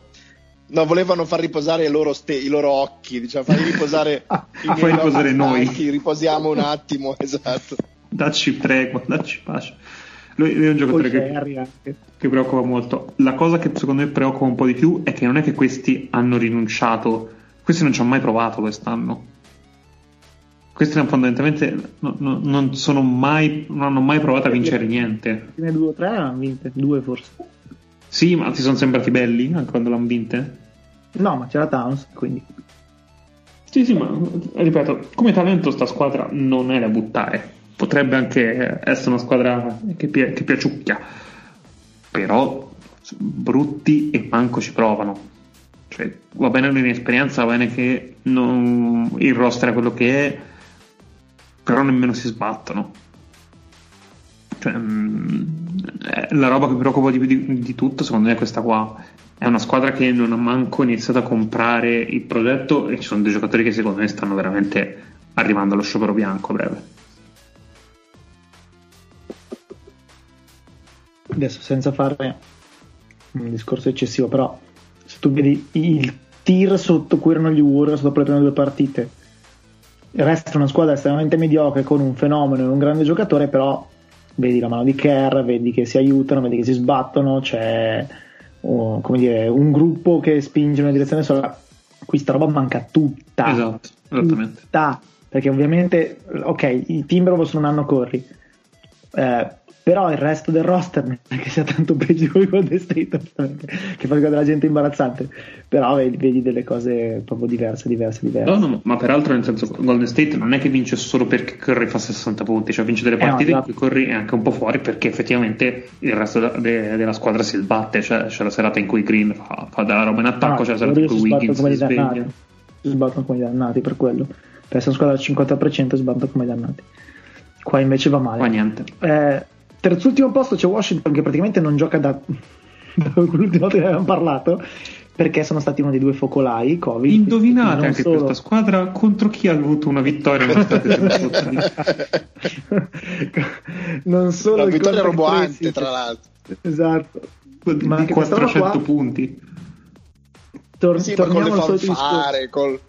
[SPEAKER 3] No, volevano far riposare i loro, ste- i loro occhi, diciamo, fai riposare,
[SPEAKER 1] Ah,
[SPEAKER 3] miei
[SPEAKER 2] riposare
[SPEAKER 3] occhi
[SPEAKER 2] noi.
[SPEAKER 3] stanchi, riposiamo un attimo, esatto.
[SPEAKER 2] Dacci tregua, dacci pace. Lui, lui è un giocatore che, che preoccupa molto. La cosa che secondo me preoccupa un po' di più è che non è che questi hanno rinunciato, questi non ci hanno mai provato quest'anno. Questi non- fondamentalmente no- no- non, sono mai, non hanno mai provato a vincere niente.
[SPEAKER 1] Prime due o tre hanno vinte, due forse.
[SPEAKER 2] Sì, ma ti sono sembrati belli anche quando l'hanno vinte?
[SPEAKER 1] No, ma c'era Towns, quindi.
[SPEAKER 2] Sì, sì, ma ripeto, come talento sta squadra non è da buttare. Potrebbe anche essere una squadra che, pi- che piaciucchia, però brutti e manco ci provano. Cioè, va bene l'inesperienza, va bene che non- il roster è quello che è, però nemmeno si sbattono. Cioè, mm, eh, la roba che mi preoccupa di, di- di tutto, secondo me, è questa qua. È una squadra che non ha manco iniziato a comprare il progetto e ci sono dei giocatori che secondo me stanno veramente arrivando allo sciopero bianco a breve.
[SPEAKER 1] Adesso senza fare un discorso eccessivo, però se tu vedi il tir sotto cui erano gli Warriors dopo le prime due partite, resta una squadra estremamente mediocre con un fenomeno e un grande giocatore, però vedi la mano di Kerr, vedi che si aiutano, vedi che si sbattono, c'è oh, come dire, un gruppo che spinge in una direzione sola. Qui sta roba manca tutta.
[SPEAKER 2] Esatto, esattamente.
[SPEAKER 1] tutta, perché ovviamente, ok, i Timberwolves non hanno Curry, eh, però il resto del roster non è che sia tanto peggio di Golden State, che fa della gente imbarazzante, però vedi, delle cose proprio diverse, diverse, diverse.
[SPEAKER 2] No, no, ma peraltro nel senso Golden State non è che vince solo perché Curry fa 60 punti, cioè vince delle
[SPEAKER 1] Eh, no,
[SPEAKER 2] partite in
[SPEAKER 1] esatto.
[SPEAKER 2] cui Curry è anche un po' fuori perché effettivamente il resto da- de- della squadra si sbatte, cioè c'è la serata in cui Green fa, fa della roba in attacco,
[SPEAKER 1] No,
[SPEAKER 2] c'è la serata in cui Wiggins si sveglia.
[SPEAKER 1] dannati, si sbattono come dei dannati per quello, per essere una squadra al 50% si sbattono come dannati. Qua invece va male.
[SPEAKER 2] Qua niente.
[SPEAKER 1] Eh, terzultimo posto c'è Washington che praticamente non gioca da, da l'ultima volta che avevamo parlato perché sono stati uno dei due focolai Covid.
[SPEAKER 2] Indovinate
[SPEAKER 1] Non
[SPEAKER 2] anche
[SPEAKER 1] solo-
[SPEAKER 2] questa squadra contro chi ha avuto una vittoria
[SPEAKER 1] non solo il
[SPEAKER 3] vittoria roboante,
[SPEAKER 1] tracing,
[SPEAKER 3] tra l'altro.
[SPEAKER 1] esatto ma
[SPEAKER 2] di
[SPEAKER 1] anche questa roba
[SPEAKER 2] 400
[SPEAKER 1] qua,
[SPEAKER 2] punti.
[SPEAKER 1] tor-
[SPEAKER 3] Sì, ma con
[SPEAKER 1] torniamo
[SPEAKER 3] le fanfare, col-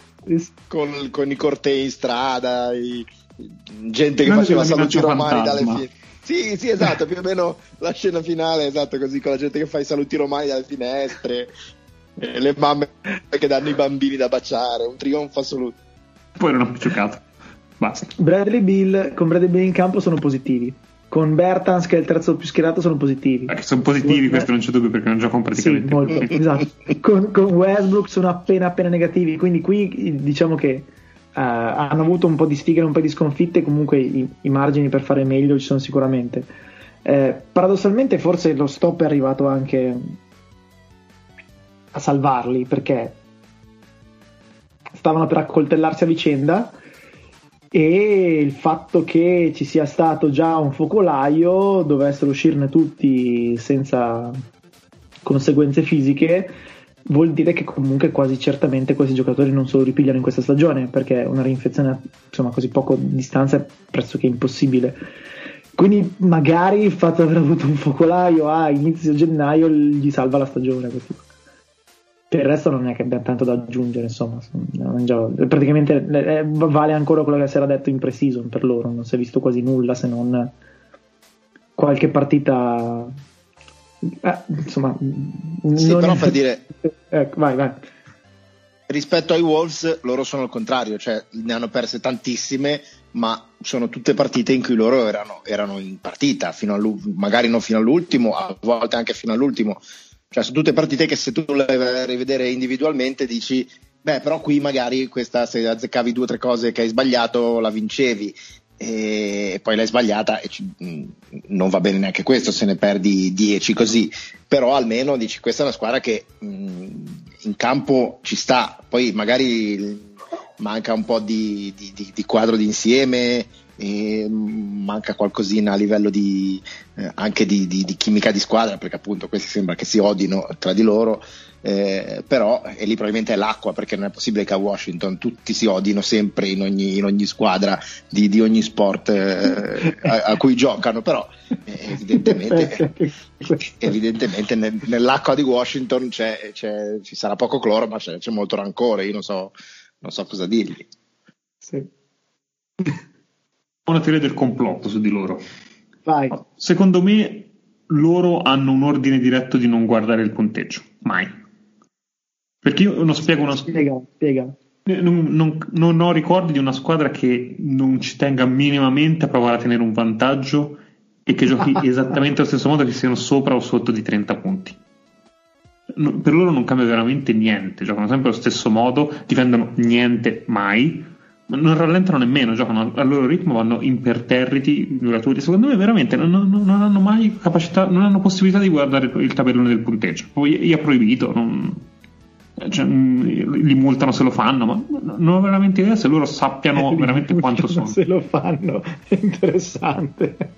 [SPEAKER 3] col- con i cortei in strada, i- gente che
[SPEAKER 2] Grande
[SPEAKER 3] faceva
[SPEAKER 2] la
[SPEAKER 3] saluti romani dalle
[SPEAKER 2] fantasma.
[SPEAKER 3] Sì, sì, esatto, più o meno la scena finale, esatto, così con la gente che fa i saluti romani dalle finestre, e le mamme che danno i bambini da baciare, un trionfo assoluto.
[SPEAKER 2] Poi non ho più giocato. Basta.
[SPEAKER 1] Bradley Bill con Bradley Bill in campo sono positivi con Bertans che è il terzo più schierato sono positivi
[SPEAKER 2] Perché sono positivi,
[SPEAKER 1] Sì,
[SPEAKER 2] questo non c'è dubbio perché non giocano
[SPEAKER 1] Sì,
[SPEAKER 2] praticamente.
[SPEAKER 1] molto, esatto. Con, con Westbrook sono appena appena negativi, quindi qui diciamo che eh, hanno avuto un po' di sfighe, un po' di sconfitte, comunque i, i margini per fare meglio ci sono sicuramente. Eh, paradossalmente forse lo stop è arrivato anche a salvarli perché stavano per accoltellarsi a vicenda e il fatto che ci sia stato già un focolaio dovessero uscirne tutti senza conseguenze fisiche vuol dire che comunque quasi certamente questi giocatori non se lo ripigliano in questa stagione perché una reinfezione a insomma, così poco distanza è pressoché impossibile. Quindi magari il fatto di aver avuto un focolaio a inizio gennaio gli salva la stagione per il resto non è che abbia tanto da aggiungere insomma praticamente vale ancora quello che si era detto in pre-season per loro non si è visto quasi nulla se non qualche partita eh, insomma
[SPEAKER 3] Sì,
[SPEAKER 1] non-
[SPEAKER 3] però per dire,
[SPEAKER 1] ecco, vai vai
[SPEAKER 3] rispetto ai Wolves, loro sono il contrario, cioè ne hanno perse tantissime, ma sono tutte partite in cui loro erano, erano in partita, magari non fino all'ultimo, a volte anche fino all'ultimo. Cioè, sono tutte partite che se tu le vai a rivedere individualmente dici, beh, però qui magari questa, se azzeccavi due o tre cose che hai sbagliato, la vincevi. E poi l'hai sbagliata e ci, mm, non va bene neanche questo se ne perdi 10 così, però almeno dici questa è una squadra che mh, mm, in campo ci sta, poi magari manca un po' di, di, di, di quadro d'insieme, e manca qualcosina a livello di, eh, anche di, di, di, chimica di squadra perché appunto questi sembra che si odino tra di loro eh, però e lì probabilmente è l'acqua perché non è possibile che a Washington tutti si odino sempre in ogni, in ogni squadra di, di, ogni sport eh, a, a, cui giocano però eh, evidentemente, evidentemente nel, nell'acqua di Washington c'è, c'è, ci sarà poco cloro ma c'è, c'è molto rancore io non so, non so cosa dirgli.
[SPEAKER 1] Sì
[SPEAKER 2] una teoria del complotto su di loro.
[SPEAKER 1] Vai.
[SPEAKER 2] Secondo me loro hanno un ordine diretto di non guardare il punteggio, mai. Perché io non spiego una
[SPEAKER 1] spiega, spiega.
[SPEAKER 2] Non, non, non, ho ricordi di una squadra che non ci tenga minimamente a provare a tenere un vantaggio e che giochi esattamente allo stesso modo che siano sopra o sotto di 30 punti. No, per loro non cambia veramente niente, giocano sempre allo stesso modo, difendono niente mai non rallentano nemmeno, giocano al loro ritmo, vanno imperterriti, duraturi. Secondo me, veramente non, non, non, hanno mai capacità, non hanno possibilità di guardare il tabellone del punteggio. Poi gli ha proibito, non, cioè, li multano se lo fanno, ma non ho veramente idea se loro sappiano eh, veramente quanto sono.
[SPEAKER 1] Se lo fanno, è interessante.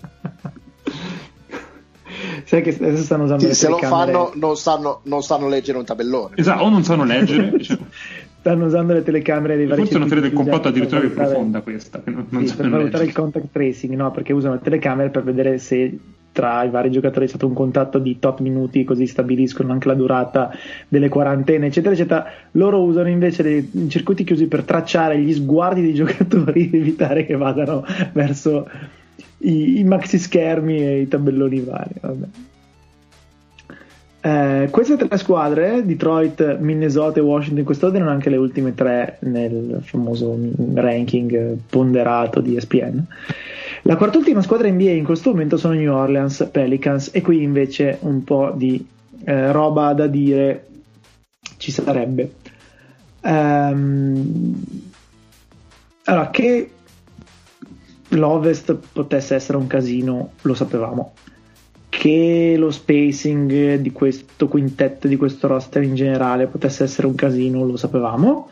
[SPEAKER 1] Sai che adesso stanno usando
[SPEAKER 3] sì, se lo fanno non sanno, non sanno leggere un tabellone.
[SPEAKER 2] Esatto, o non sanno leggere. cioè
[SPEAKER 1] stanno usando le telecamere dei vari
[SPEAKER 2] Forse è una teoria del complotto addirittura più profonda questa. Non, non
[SPEAKER 1] sì, per valutare il contact tracing, no? Perché usano le telecamere per vedere se tra i vari giocatori è stato un contatto di tot minuti, così stabiliscono anche la durata delle quarantene, eccetera, eccetera. Loro usano invece dei circuiti chiusi per tracciare gli sguardi dei giocatori e evitare che vadano verso i, i maxi schermi e i tabelloni vari. Vabbè. Eh, queste tre squadre, Detroit, Minnesota e Washington, in quest'ordine erano anche le ultime tre nel famoso ranking ponderato di ESPN. La quart'ultima squadra NBA in questo momento sono New Orleans Pelicans e qui invece un po' di eh, roba da dire ci sarebbe. Um, allora, che l'Ovest potesse essere un casino lo sapevamo che lo spacing di questo quintetto, di questo roster in generale potesse essere un casino, lo sapevamo.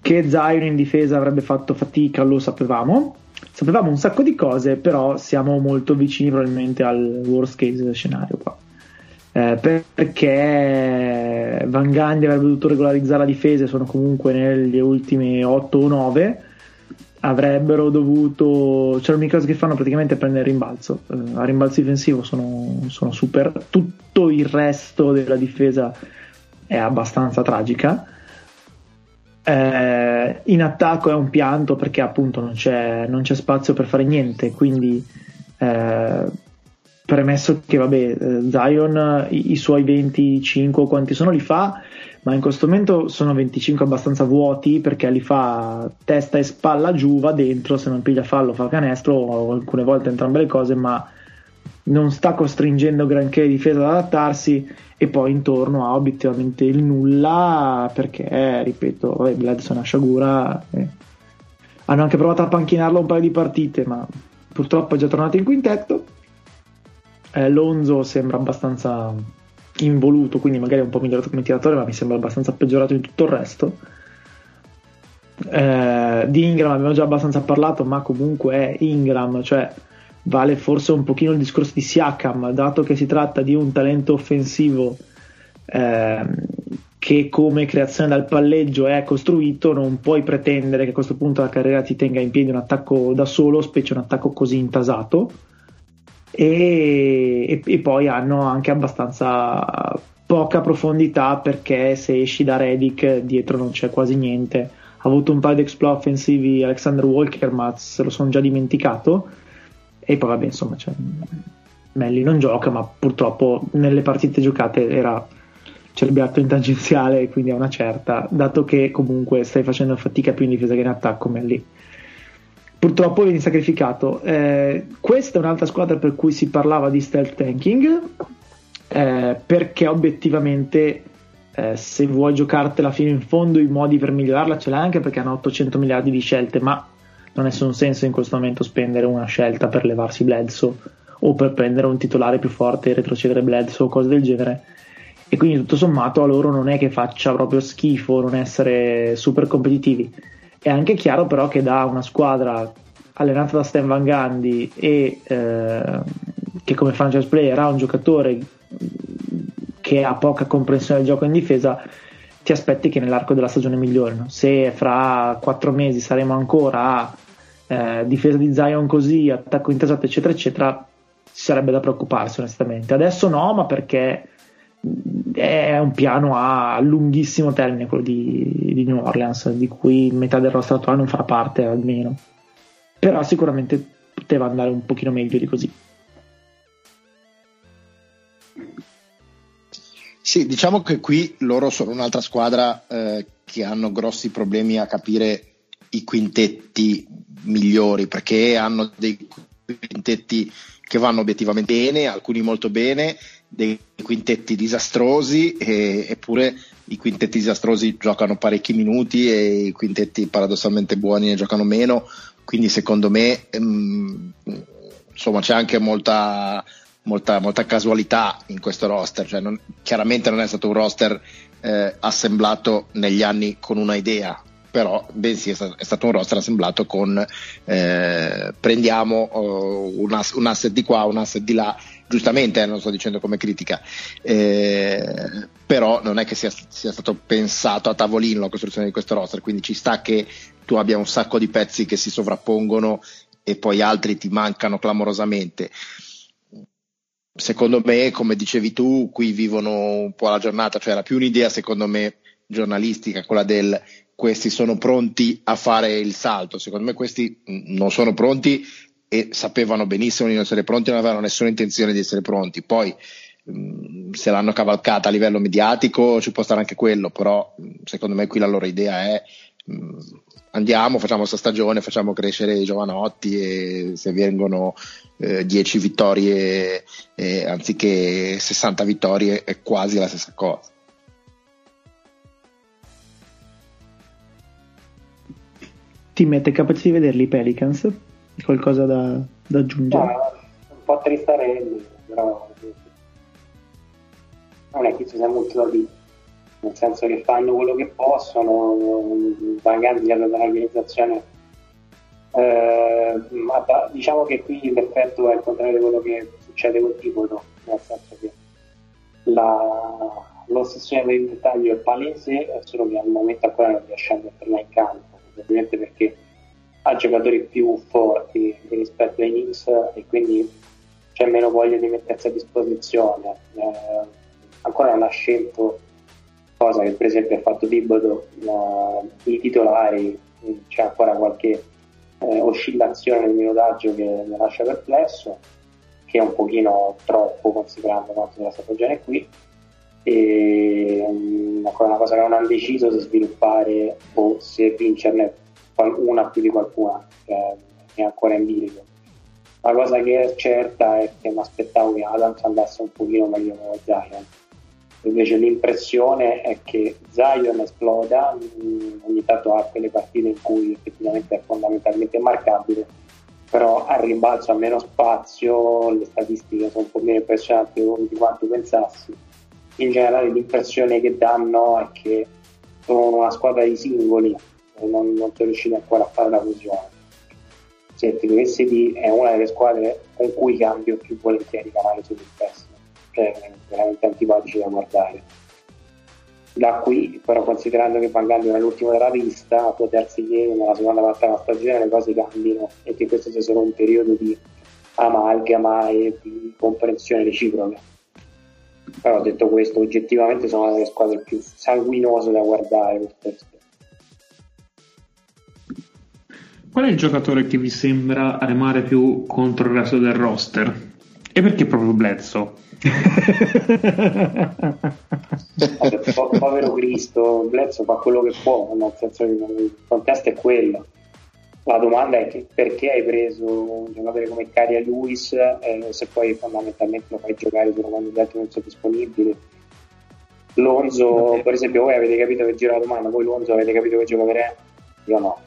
[SPEAKER 1] Che Zion in difesa avrebbe fatto fatica, lo sapevamo. Sapevamo un sacco di cose, però siamo molto vicini probabilmente al worst case scenario qua. Eh, perché Van Gandhi avrebbe dovuto regolarizzare la difesa, sono comunque nelle ultime 8 o 9 avrebbero dovuto c'è l'unica cosa che fanno praticamente prendere rimbalzo. Uh, a rimbalzo difensivo sono, sono, super. Tutto il resto della difesa è abbastanza tragica. Eh, in attacco è un pianto perché appunto non c'è, non c'è spazio per fare niente quindi eh, premesso che vabbè eh, Zion i, i suoi 25 quanti sono li fa ma in questo momento sono 25 abbastanza vuoti perché li fa testa e spalla giù, va dentro, se non piglia fallo fa canestro o alcune volte entrambe le cose, ma non sta costringendo granché difesa ad adattarsi e poi intorno ha obiettivamente il nulla perché, ripeto, vabbè, Bledson ha sciagura. Eh. Hanno anche provato a panchinarlo un paio di partite, ma purtroppo è già tornato in quintetto. Eh, Lonzo sembra abbastanza involuto, quindi magari un po' migliorato come tiratore, ma mi sembra abbastanza peggiorato in tutto il resto. Eh, di Ingram abbiamo già abbastanza parlato, ma comunque è Ingram, cioè vale forse un pochino il discorso di Siakam, dato che si tratta di un talento offensivo eh, che come creazione dal palleggio è costruito, non puoi pretendere che a questo punto la carriera ti tenga in piedi un attacco da solo, specie un attacco così intasato e, e, poi hanno anche abbastanza poca profondità perché se esci da Redick dietro non c'è quasi niente. Ha avuto un paio di exploit offensivi Alexander Walker, ma se lo sono già dimenticato. E poi vabbè, insomma, cioè, Melli non gioca, ma purtroppo nelle partite giocate era cerbiato in tangenziale, quindi a una certa, dato che comunque stai facendo fatica più in difesa che in attacco, Melli purtroppo viene sacrificato. Eh, questa è un'altra squadra per cui si parlava di stealth tanking, eh, perché obiettivamente eh, se vuoi giocartela fino in fondo i modi per migliorarla ce l'hai anche perché hanno 800 miliardi di scelte, ma non ha nessun senso in questo momento spendere una scelta per levarsi Bledsoe o per prendere un titolare più forte e retrocedere Bledsoe o cose del genere e quindi tutto sommato a loro non è che faccia proprio schifo non essere super competitivi è anche chiaro però che da una squadra allenata da Stan Van Gandhi e eh, che come franchise player ha un giocatore che ha poca comprensione del gioco in difesa ti aspetti che nell'arco della stagione migliorino. Se fra quattro mesi saremo ancora a eh, difesa di Zion così attacco interessato eccetera eccetera sarebbe da preoccuparsi onestamente. Adesso no ma perché è un piano a lunghissimo termine quello di, di New Orleans, di cui metà del roster attuale non farà parte almeno. Però sicuramente poteva andare un pochino meglio di così.
[SPEAKER 3] Sì, diciamo che qui loro sono un'altra squadra eh, che hanno grossi problemi a capire i quintetti migliori perché hanno dei quintetti che vanno obiettivamente bene, alcuni molto bene, dei quintetti disastrosi, e, eppure i quintetti disastrosi giocano parecchi minuti e i quintetti paradossalmente buoni ne giocano meno, quindi secondo me ehm, insomma c'è anche molta, molta, molta, casualità in questo roster, cioè non, chiaramente non è stato un roster eh, assemblato negli anni con una idea, però bensì è è stato un roster assemblato con eh, prendiamo uh, un, ass- un, asset di qua, un asset di là, giustamente eh, non sto dicendo come critica, eh, però non è che sia, sia, stato pensato a tavolino la costruzione di questo roster, quindi ci sta che tu abbia un sacco di pezzi che si sovrappongono e poi altri ti mancano clamorosamente. Secondo me, come dicevi tu, qui vivono un po' la giornata, cioè era più un'idea secondo me giornalistica, quella del questi sono pronti a fare il salto. Secondo me questi non sono pronti e sapevano benissimo di non essere pronti, non avevano nessuna intenzione di essere pronti. Poi se l'hanno cavalcata a livello mediatico ci può stare anche quello, però secondo me qui la loro idea è andiamo, facciamo questa stagione, facciamo crescere i giovanotti e se vengono eh, 10 vittorie eh, anziché 60 vittorie è quasi la stessa cosa.
[SPEAKER 1] Ti mette capace di vederli i Pelicans? Qualcosa da, da aggiungere?
[SPEAKER 4] No, un po' tristarelli, però non è che ci sia molto da dire, nel senso che fanno quello che possono, magari hanno un'organizzazione eh, ma diciamo che qui l'effetto è il contrario di quello che succede con Tibodo, nel senso che la, l'ossessione per il dettaglio è palese, solo che al momento ancora non riesce a metterla in campo probabilmente perché ha giocatori più forti rispetto ai Knicks e quindi c'è meno voglia di mettersi a disposizione. Eh, ancora non ha scelto, cosa che per esempio ha fatto eh, i titolari, c'è ancora qualche eh, oscillazione nel minutaggio che mi lascia perplesso, che è un pochino troppo considerando quanto della stagione qui e um, ancora una cosa che non hanno deciso se sviluppare o se vincerne una più di qualcuna che è ancora in bilico. La cosa che è certa è che mi aspettavo che Adams andasse un pochino meglio con Zion. Invece l'impressione è che Zion esploda mm, ogni tanto ha quelle partite in cui effettivamente è fondamentalmente marcabile però al rimbalzo ha meno spazio le statistiche sono un po' meno impressionanti di quanto pensassi. In generale l'impressione che danno è che sono una squadra di singoli non, non sono riusciti ancora a fare la fusione. Se ti dovessi dire, è una delle squadre con cui cambio più volentieri canale sul testo, cioè veramente antipatici da guardare. Da qui, però, considerando che Van Gandhi è l'ultimo della lista, può darsi che nella seconda parte della stagione le cose cambino e che questo sia solo un periodo di amalgama e di comprensione reciproca però detto questo, oggettivamente sono una delle squadre più sanguinose da guardare
[SPEAKER 2] Qual è il giocatore che vi sembra remare più contro il resto del roster? E perché proprio Bledsoe?
[SPEAKER 4] povero Cristo, Bledsoe fa quello che può, nel senso che il contesto è quello la domanda è che perché hai preso un giocatore come Caria Lewis eh, se poi fondamentalmente lo fai giocare solo quando gli altri non sono disponibili. Lonzo, per esempio, voi avete capito che gira la domanda, voi Lonzo avete capito che giocatore è? Io no.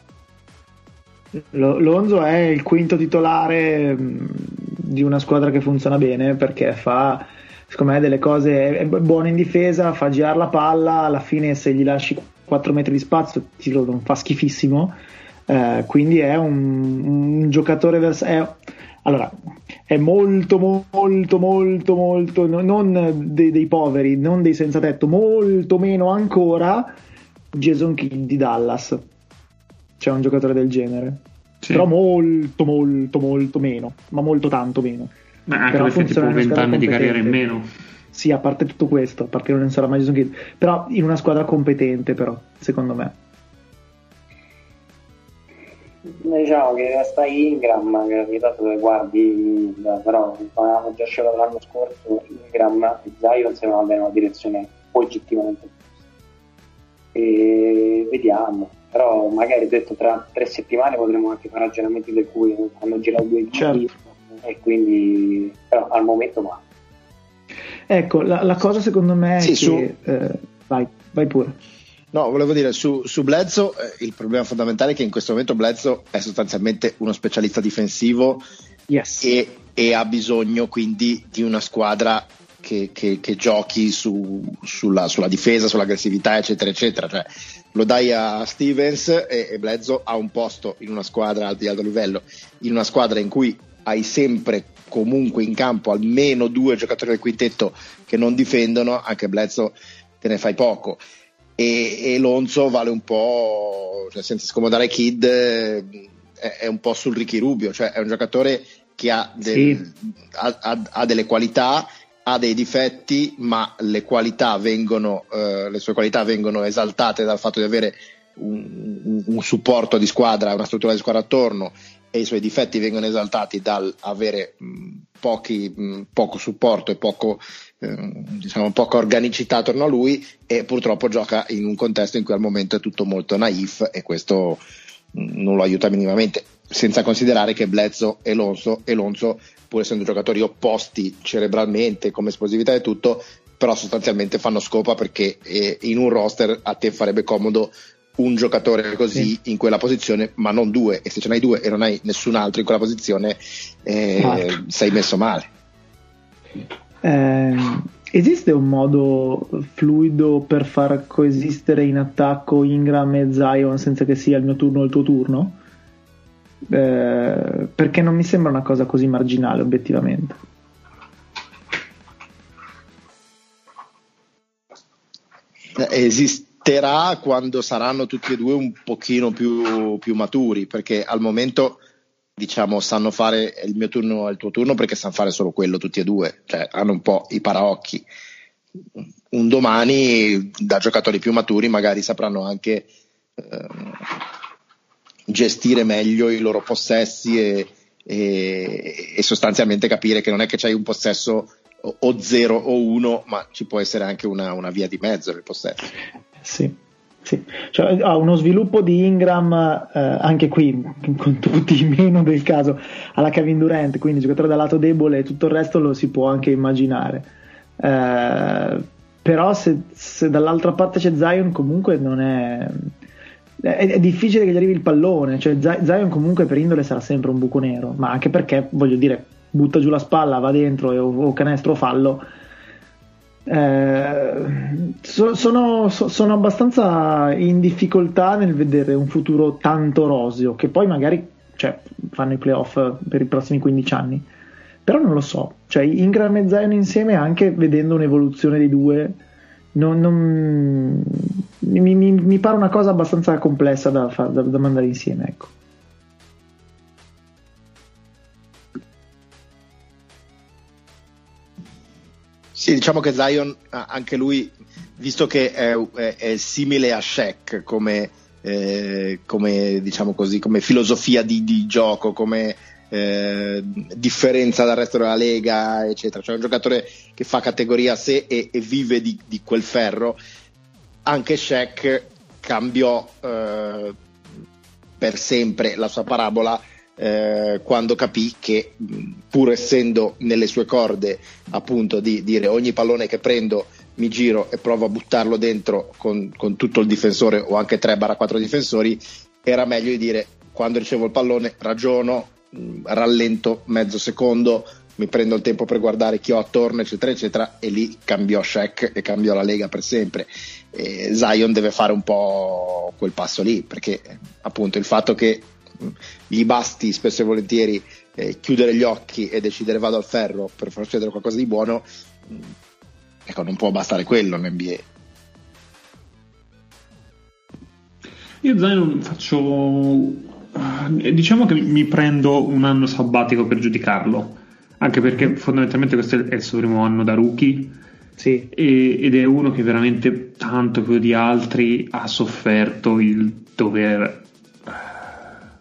[SPEAKER 1] Lonzo è il quinto titolare mm, di una squadra che funziona bene perché fa secondo me delle cose è buono in difesa fa girare la palla alla fine se gli lasci 4 metri di spazio ti lo fa schifissimo. Eh, quindi è un, un giocatore vers- è, allora è molto molto molto molto non dei, dei poveri non dei senza tetto molto meno ancora Jason Kidd di Dallas c'è un giocatore del genere. Sì. Però molto, molto, molto meno, ma molto tanto meno.
[SPEAKER 2] Ma anche Però perché tipo 20 anni di carriera in meno.
[SPEAKER 1] Sì, a parte tutto questo, a parte che non sarà mai Jason Kidd, però in una squadra competente, però, secondo me.
[SPEAKER 4] Diciamo che resta Ingram, che ogni tanto guardi, però avevamo già scelto l'anno scorso, Ingram e Zion sembrano andare in una direzione oggettivamente giusta. E vediamo però magari detto tra tre settimane potremo anche fare ragionamenti del cui hanno girato due certo. e quindi però al momento va
[SPEAKER 1] ecco la, la cosa secondo me è sì, che su... eh, vai, vai pure
[SPEAKER 3] No, volevo dire su, su Bledsoe eh, il problema fondamentale è che in questo momento Bledsoe è sostanzialmente uno specialista difensivo
[SPEAKER 1] yes.
[SPEAKER 3] e, e, ha bisogno quindi di una squadra che, che, che giochi su, sulla, sulla, difesa, sull'aggressività, eccetera, eccetera. Cioè, lo dai a Stevens e, e Bledsoe ha un posto in una squadra di alto livello, in una squadra in cui hai sempre comunque in campo almeno due giocatori del quintetto che non difendono, anche Bledsoe te ne fai poco. E, e Lonzo vale un po', cioè senza scomodare Kid, è, è, un po' sul Ricky Rubio, cioè è un giocatore che ha, del, sì. ha, ha, ha delle qualità ha dei difetti, ma le, qualità vengono, eh, le sue qualità vengono esaltate dal fatto di avere un, un, supporto di squadra, una struttura di squadra attorno e i suoi difetti vengono esaltati dal avere mh, pochi, mh, poco supporto e poco, eh, diciamo, poca organicità attorno a lui e purtroppo gioca in un contesto in cui al momento è tutto molto naif e questo mh, non lo aiuta minimamente senza considerare che Bledsoe e Lonzo, e Lonzo pur essendo giocatori opposti cerebralmente, come esplosività e tutto, però sostanzialmente fanno scopa perché eh, in un roster a te farebbe comodo un giocatore così sì. in quella posizione, ma non due, e se ce n'hai due e non hai nessun altro in quella posizione, eh, ah. sei messo male.
[SPEAKER 1] Eh, esiste un modo fluido per far coesistere in attacco Ingram e Zion senza che sia il mio turno o il tuo turno? Eh, perché non mi sembra una cosa così marginale obiettivamente.
[SPEAKER 3] Esisterà quando saranno tutti e due un pochino più, più maturi, perché al momento diciamo sanno fare il mio turno e il tuo turno perché sanno fare solo quello tutti e due, cioè hanno un po' i paraocchi. Un domani da giocatori più maturi magari sapranno anche eh, gestire meglio i loro possessi e, e, e sostanzialmente capire che non è che c'hai un possesso o 0 o 1, ma ci può essere anche una, una via di mezzo nel possesso.
[SPEAKER 1] Sì, sì. Cioè, ha uno sviluppo di Ingram eh, anche qui con tutti meno del caso alla Kevin Durant quindi giocatore dal lato debole e tutto il resto lo si può anche immaginare eh, però se, se, dall'altra parte c'è Zion comunque non è è, è, difficile che gli arrivi il pallone. Cioè, Zion comunque per indole sarà sempre un buco nero, ma anche perché voglio dire, butta giù la spalla, va dentro e, o, o canestro o fallo. Eh, so, sono, so, sono, abbastanza in difficoltà nel vedere un futuro tanto roseo che poi magari cioè, fanno i playoff per i prossimi 15 anni. Però non lo so, cioè Ingram e Zion insieme anche vedendo un'evoluzione dei due non, non, mi, mi, mi, pare una cosa abbastanza complessa da, da, da mandare insieme. Ecco.
[SPEAKER 3] Sì, diciamo che Zion, anche lui, visto che è, è, è simile a Shaq come, eh, come, diciamo così, come filosofia di, di gioco, come eh, differenza dal resto della lega, eccetera. Cioè un giocatore che fa categoria a sé e, e vive di, di, quel ferro. Anche Shaq cambiò eh, per sempre la sua parabola eh, quando capì che pur essendo nelle sue corde appunto di dire ogni pallone che prendo mi giro e provo a buttarlo dentro con, con tutto il difensore o anche 3-4 difensori era meglio di dire quando ricevo il pallone ragiono, mh, rallento mezzo secondo, mi prendo il tempo per guardare chi ho attorno, eccetera, eccetera, e lì cambiò Shaq e cambiò la Lega per sempre. E Zion deve fare un po' quel passo lì, perché appunto il fatto che gli basti spesso e volentieri eh, chiudere gli occhi e decidere vado al ferro per far succedere qualcosa di buono, ecco, non può bastare quello in NBA.
[SPEAKER 2] Io Zion faccio diciamo che mi prendo un anno sabbatico per giudicarlo anche perché fondamentalmente questo è il suo primo anno da rookie.
[SPEAKER 1] Sì.
[SPEAKER 2] e, ed è uno che veramente tanto più di altri ha sofferto il dover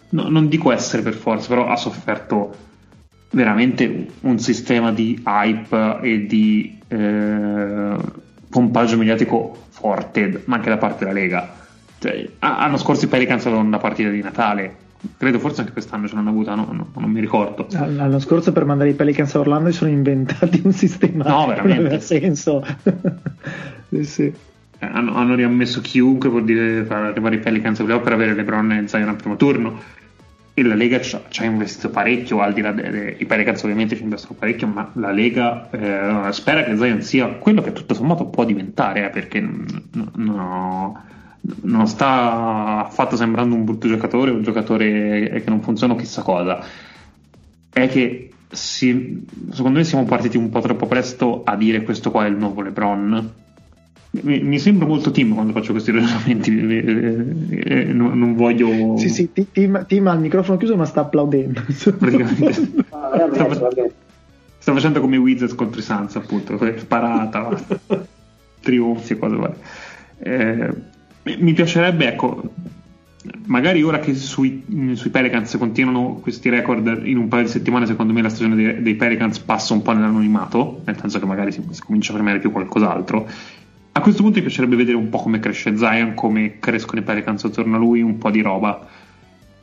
[SPEAKER 2] no, non dico essere per forza però ha sofferto veramente un sistema di hype e di eh, pompaggio mediatico forte ma anche da parte della Lega. Cioè, hanno scorso i Pelicans avevano una partita di Natale credo forse anche quest'anno ce l'hanno avuta, no, no, non mi ricordo.
[SPEAKER 1] L'anno scorso per mandare i Pelicans a Orlando si sono inventati un sistema
[SPEAKER 2] no, veramente.
[SPEAKER 1] non aveva senso. sì, sì.
[SPEAKER 2] Eh, hanno, hanno, riammesso chiunque vuol dire far arrivare i Pelicans per avere LeBron e Zion al primo turno. E la Lega ci ha investito parecchio, al di là dei Pelicans ovviamente ci investono parecchio, ma la Lega eh, spera che Zion sia quello che tutto sommato può diventare, eh, perché no, no non sta affatto sembrando un brutto giocatore, un giocatore che non funziona chissà cosa. È che si, secondo me siamo partiti un po' troppo presto a dire questo qua è il nuovo LeBron. Mi, mi sembra molto team quando faccio questi ragionamenti, eh, non, non, voglio.
[SPEAKER 1] Sì, sì, team, team ha il microfono chiuso, ma sta applaudendo.
[SPEAKER 2] Praticamente. sta, facendo, sta facendo come Wizards contro i Suns, appunto, sparata, trionfi e cose varie. Eh, mi piacerebbe, ecco, magari ora che sui, sui, Pelicans continuano questi record in un paio di settimane, secondo me la stagione dei, dei Pelicans passa un po' nell'anonimato, nel senso che magari si, si, comincia a premere più qualcos'altro. A questo punto mi piacerebbe vedere un po' come cresce Zion, come crescono i Pelicans attorno a lui, un po' di roba.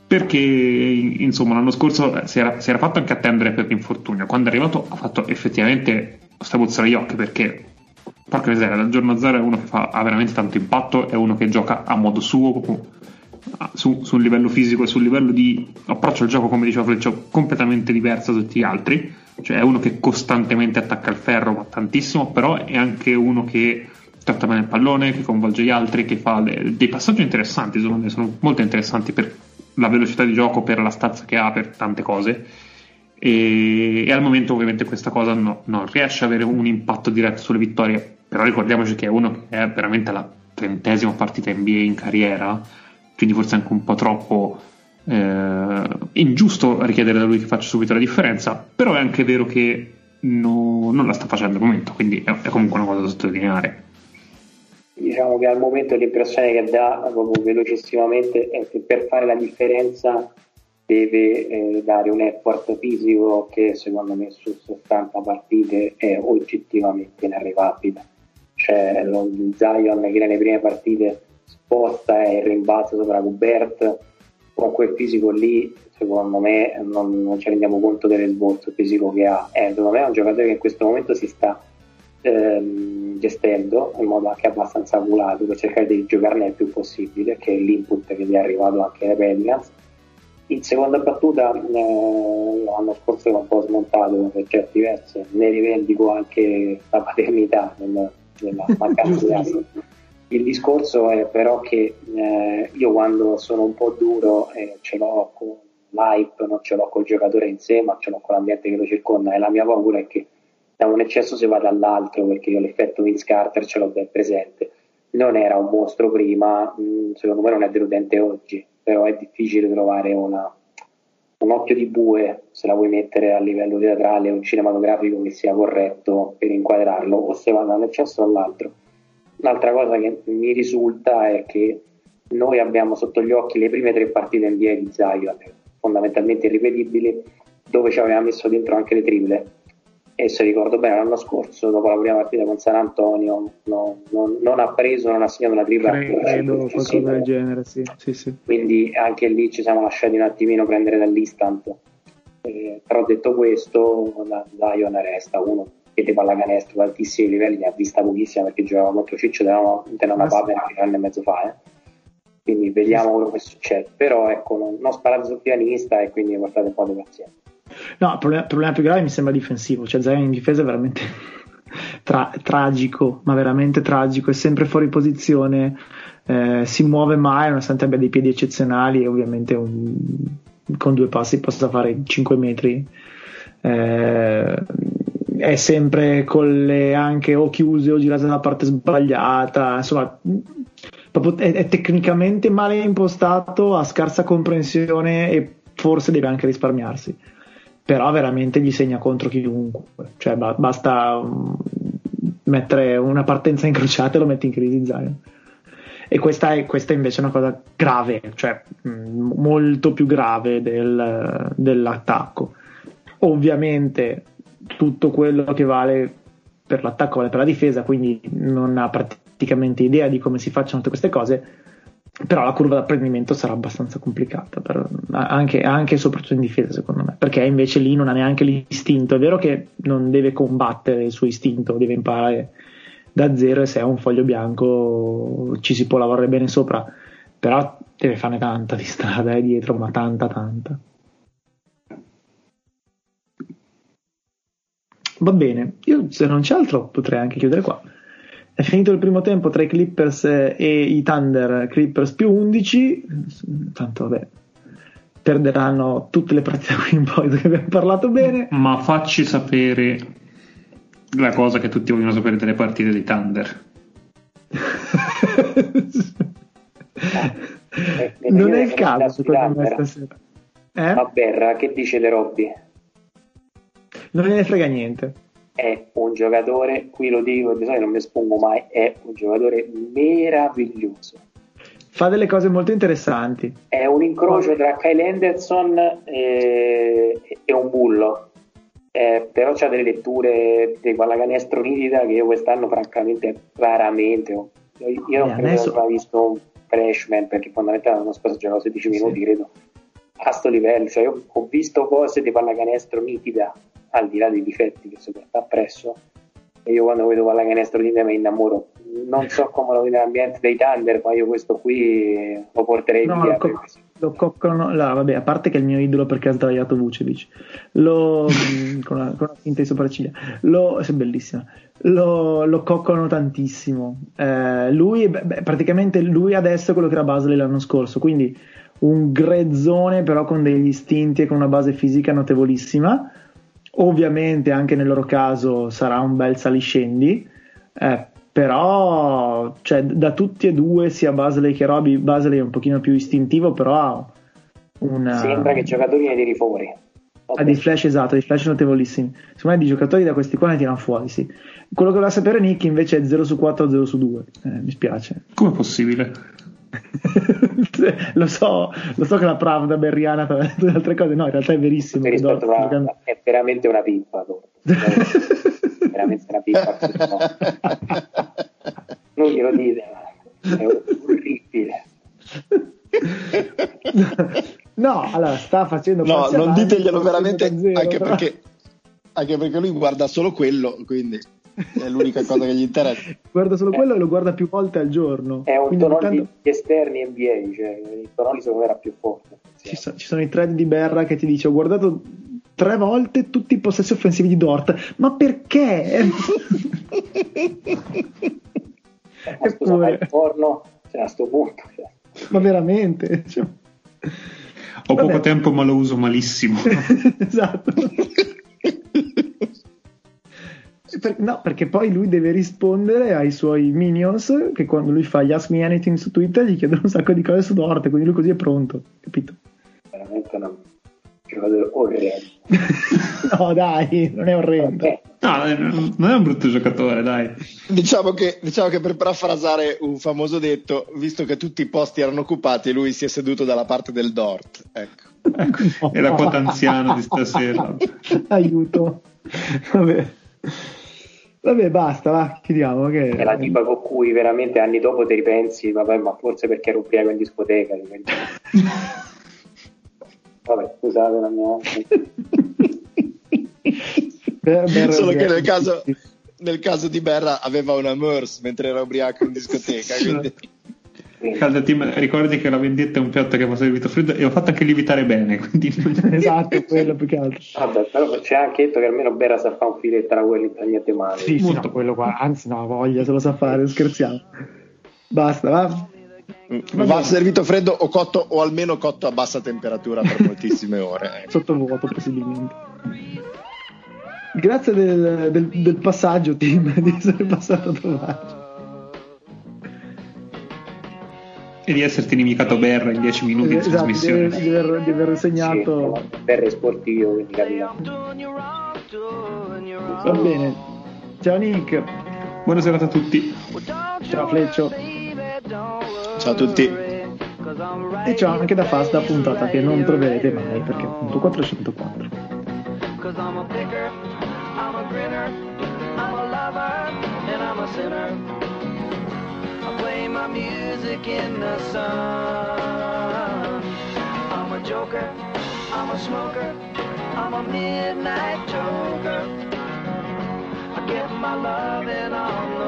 [SPEAKER 2] Perché insomma l'anno scorso si era, si era fatto anche attendere per l'infortunio. Quando è arrivato ha fatto effettivamente strabuzzare gli occhi perché porca miseria, dal giorno zero è uno che fa, ha veramente tanto impatto, è uno che gioca a modo suo, su, sul livello fisico e sul livello di approccio al gioco, come diceva Fleccio, completamente diverso da tutti gli altri. Cioè è uno che costantemente attacca il ferro, ma tantissimo, però è anche uno che tratta bene il pallone, che coinvolge gli altri, che fa le, dei passaggi interessanti, secondo me sono molto interessanti per la velocità di gioco, per la stazza che ha, per tante cose e, e al momento ovviamente questa cosa no, non riesce ad avere un impatto diretto sulle vittorie, però ricordiamoci che è uno che è veramente la trentesima partita NBA in carriera, quindi forse anche un po' troppo eh, ingiusto richiedere da lui che faccia subito la differenza, però è anche vero che no, non la sta facendo al momento, quindi è, è comunque una cosa da sottolineare
[SPEAKER 4] diciamo che al momento l'impressione che dà proprio velocissimamente è che per fare la differenza deve eh, dare un effort fisico che secondo me su 60 partite è oggettivamente inarrivabile. Cioè lo Zion che nelle prime partite sposta e rimbalza sopra Gubert, con quel fisico lì secondo me non, non ci rendiamo conto dell'esborso fisico che ha. È, secondo me è un giocatore che in questo momento si sta ehm, gestendo in modo anche abbastanza accurato per cercare di giocarne il più possibile, che è l'input che gli è arrivato anche ai Pelicans in seconda battuta eh, l'anno scorso l'ho un po' smontato per certi versi, ne rivendico anche la paternità nel, nella mancanza di altro. Il discorso è però che eh, io quando sono un po' duro eh, ce l'ho con l'hype, non ce l'ho col giocatore in sé, ma ce l'ho con l'ambiente che lo circonda e la mia paura è che da un eccesso si vada all'altro perché io l'effetto Vince Carter ce l'ho ben presente. Non era un mostro prima, mm, secondo me non è deludente oggi però è difficile trovare una, un occhio di bue se la vuoi mettere a livello teatrale o cinematografico che sia corretto per inquadrarlo o se va da un eccesso all'altro. Un'altra cosa che mi risulta è che noi abbiamo sotto gli occhi le prime tre partite NBA di Zion, fondamentalmente irripetibili, dove ci aveva messo dentro anche le triple e se ricordo bene l'anno scorso dopo la prima partita con San Antonio no, no, non ha preso, non ha segnato una tripla
[SPEAKER 1] credo qualcosa del genere sì. Sì, sì.
[SPEAKER 4] quindi anche lì ci siamo lasciati un attimino prendere dall'istant eh, però detto questo Zion resta uno che ti pallacanestro ad altissimi livelli ne ha vista pochissima perché giocava contro Ciccio da una, una papera un anno e mezzo fa eh. quindi vediamo quello che succede. Però ecco, non, non sparate sul pianista e quindi portate un po' di pazienza.
[SPEAKER 1] No, il problema, problema, più grave mi sembra difensivo, cioè Zion in difesa è veramente tra, tragico, ma veramente tragico, è sempre fuori posizione, eh, si muove mai, nonostante abbia dei piedi eccezionali e ovviamente un, con due passi possa fare 5 metri. Eh, è sempre con le anche o chiuse o girate dalla parte sbagliata, insomma, è tecnicamente male impostato, ha scarsa comprensione e forse deve anche risparmiarsi però veramente gli segna contro chiunque, cioè ba- basta um, mettere una partenza incrociata e lo metti in crisi Zion. E questa, è, questa invece è una cosa grave, cioè mh, mm, molto più grave del, dell'attacco. Ovviamente tutto quello che vale per l'attacco vale per la difesa, quindi non ha praticamente idea di come si facciano tutte queste cose però la curva d'apprendimento sarà abbastanza complicata per, anche, e soprattutto in difesa secondo me. Perché invece lì non ha neanche l'istinto. È vero che non deve combattere il suo istinto deve imparare da zero e se ha un foglio bianco ci si può lavorare bene sopra. Però deve fare tanta di strada eh, dietro ma tanta tanta. Va bene. Io se non c'è altro potrei anche chiudere qua è finito il primo tempo tra i Clippers e i Thunder, Clippers più 11, tanto vabbè, perderanno tutte le partite qui in poi che abbiamo parlato bene.
[SPEAKER 2] Ma facci sapere la cosa che tutti vogliono sapere delle partite di Thunder.
[SPEAKER 1] eh, non è il caso secondo me stasera.
[SPEAKER 4] Eh? Ma Berra, che dice le Robby?
[SPEAKER 1] Non ne frega niente
[SPEAKER 4] è un giocatore, qui lo dico, di solito non mi espongo mai, è un giocatore meraviglioso.
[SPEAKER 1] Fa delle cose molto interessanti.
[SPEAKER 4] È un incrocio tra Kyle Henderson e, e un bullo. Eh, però c'ha delle letture di pallacanestro nitida che io quest'anno francamente raramente. Io, io non eh, credo adesso... aver visto un freshman perché fondamentalmente l'anno scorso giocavo 16 minuti sì. credo a sto livello cioè io ho visto cose di pallacanestro nitida al di là dei difetti che si porta appresso, e io quando vedo pallacanestro di te mi innamoro. Non so come lo vede l'ambiente dei Thunder, ma io questo qui lo porterei no, via. Lo, co-
[SPEAKER 1] lo coccano, là, vabbè, a parte che è il mio idolo perché ha sdraiato Vucevic, lo, con, una, con una finta di sopracciglia, lo, è bellissima, lo, lo coccano tantissimo. Eh, lui, beh, praticamente lui adesso è quello che era Basley l'anno scorso, quindi un grezzone però con degli istinti e con una base fisica notevolissima Ovviamente anche nel loro caso sarà un bel saliscendi, eh, però cioè, da tutti e due, sia Basley che Roby, Basley è un pochino più istintivo, però ha una...
[SPEAKER 4] Sembra che i giocatori ne tiri fuori.
[SPEAKER 1] Ha dei flash esatto, dei flash notevolissimi. Secondo me di giocatori da questi qua ne tirano fuori, sì. Quello che voleva sapere Nick invece è 0 su 4 0 su 2. Eh, mi spiace.
[SPEAKER 2] Come è possibile?
[SPEAKER 1] lo, so, lo so che la Pravda berriana fa tutte le altre cose, no, in realtà è verissimo.
[SPEAKER 4] Rispetto a Pravda, è veramente una pippa. veramente una pippa. non glielo dite, è orribile.
[SPEAKER 1] No, allora sta facendo
[SPEAKER 3] No, non diteglielo veramente anche perché, anche perché lui guarda solo quello, quindi è l'unica cosa che gli interessa.
[SPEAKER 1] Guarda solo quello e lo guarda più volte al giorno.
[SPEAKER 4] È un Quindi tonoli tanto... esterni NBA, cioè il tonoli secondo me era più forte.
[SPEAKER 1] Ci, so, ci, sono i thread di Berra che ti dice ho guardato tre volte tutti i possessi offensivi di Dort, ma perché?
[SPEAKER 4] eh, ma scusa, ma il porno cioè, a sto punto. Cioè.
[SPEAKER 1] Ma veramente? Cioè...
[SPEAKER 2] Ho Vabbè. poco tempo ma lo uso malissimo.
[SPEAKER 1] esatto. Per, no, perché poi lui deve rispondere ai suoi minions che quando lui fa gli Ask Me Anything su Twitter gli chiedono un sacco di cose su Dorte, quindi lui così è pronto, capito?
[SPEAKER 4] Veramente una giocatore orrendo.
[SPEAKER 1] no, dai, non è orrendo. Okay.
[SPEAKER 2] No, non è un brutto giocatore, dai.
[SPEAKER 3] Diciamo che, diciamo che, per parafrasare un famoso detto, visto che tutti i posti erano occupati, lui si è seduto dalla parte del Dort. Ecco.
[SPEAKER 2] ecco. La quota anziana di stasera.
[SPEAKER 1] Aiuto. Vabbè. Vabbè, basta, va, chiudiamo. Che...
[SPEAKER 4] È la tipa con cui veramente anni dopo ti ripensi, vabbè, ma forse perché ero ubriaco in discoteca. vabbè, scusate la mia...
[SPEAKER 3] Ber, Ber, Solo che nel caso, nel caso, di Berra aveva una MERS mentre era ubriaco in discoteca. quindi...
[SPEAKER 2] Calda team, ricordi che la vendetta è un piatto che va servito freddo e ho fatto anche lievitare bene. Quindi...
[SPEAKER 1] esatto, quello più che altro.
[SPEAKER 4] Vabbè, però c'è anche detto che almeno Bera sa fare un filetto tra quelli niente male.
[SPEAKER 1] Sì, sì, no, quello qua, anzi no, voglia, se lo sa fare, scherziamo. Basta, va.
[SPEAKER 3] Va, va servito freddo o cotto o almeno cotto a bassa temperatura per moltissime ore.
[SPEAKER 1] Sottovuoto possibilmente. Grazie del, del, del passaggio, Tim, di essere passato a trovarci.
[SPEAKER 2] E di esserti inimicato Berra in 10 minuti di
[SPEAKER 1] esatto,
[SPEAKER 2] trasmissione.
[SPEAKER 1] Di, aver, di aver segnato.
[SPEAKER 4] Sì, Berra è sportivo, quindi capita.
[SPEAKER 1] Va bene. Ciao Nick.
[SPEAKER 2] Buona serata a tutti.
[SPEAKER 1] Ciao Fleccio.
[SPEAKER 3] Ciao a tutti.
[SPEAKER 1] E ciao anche da Fasta puntata che non troverete mai perché appunto 404. Cause I'm a picker, I'm a grinner, I'm a lover, and I'm a sinner. I play my music in the sun. I'm a joker, I'm a smoker, I'm a midnight joker. I get my love in a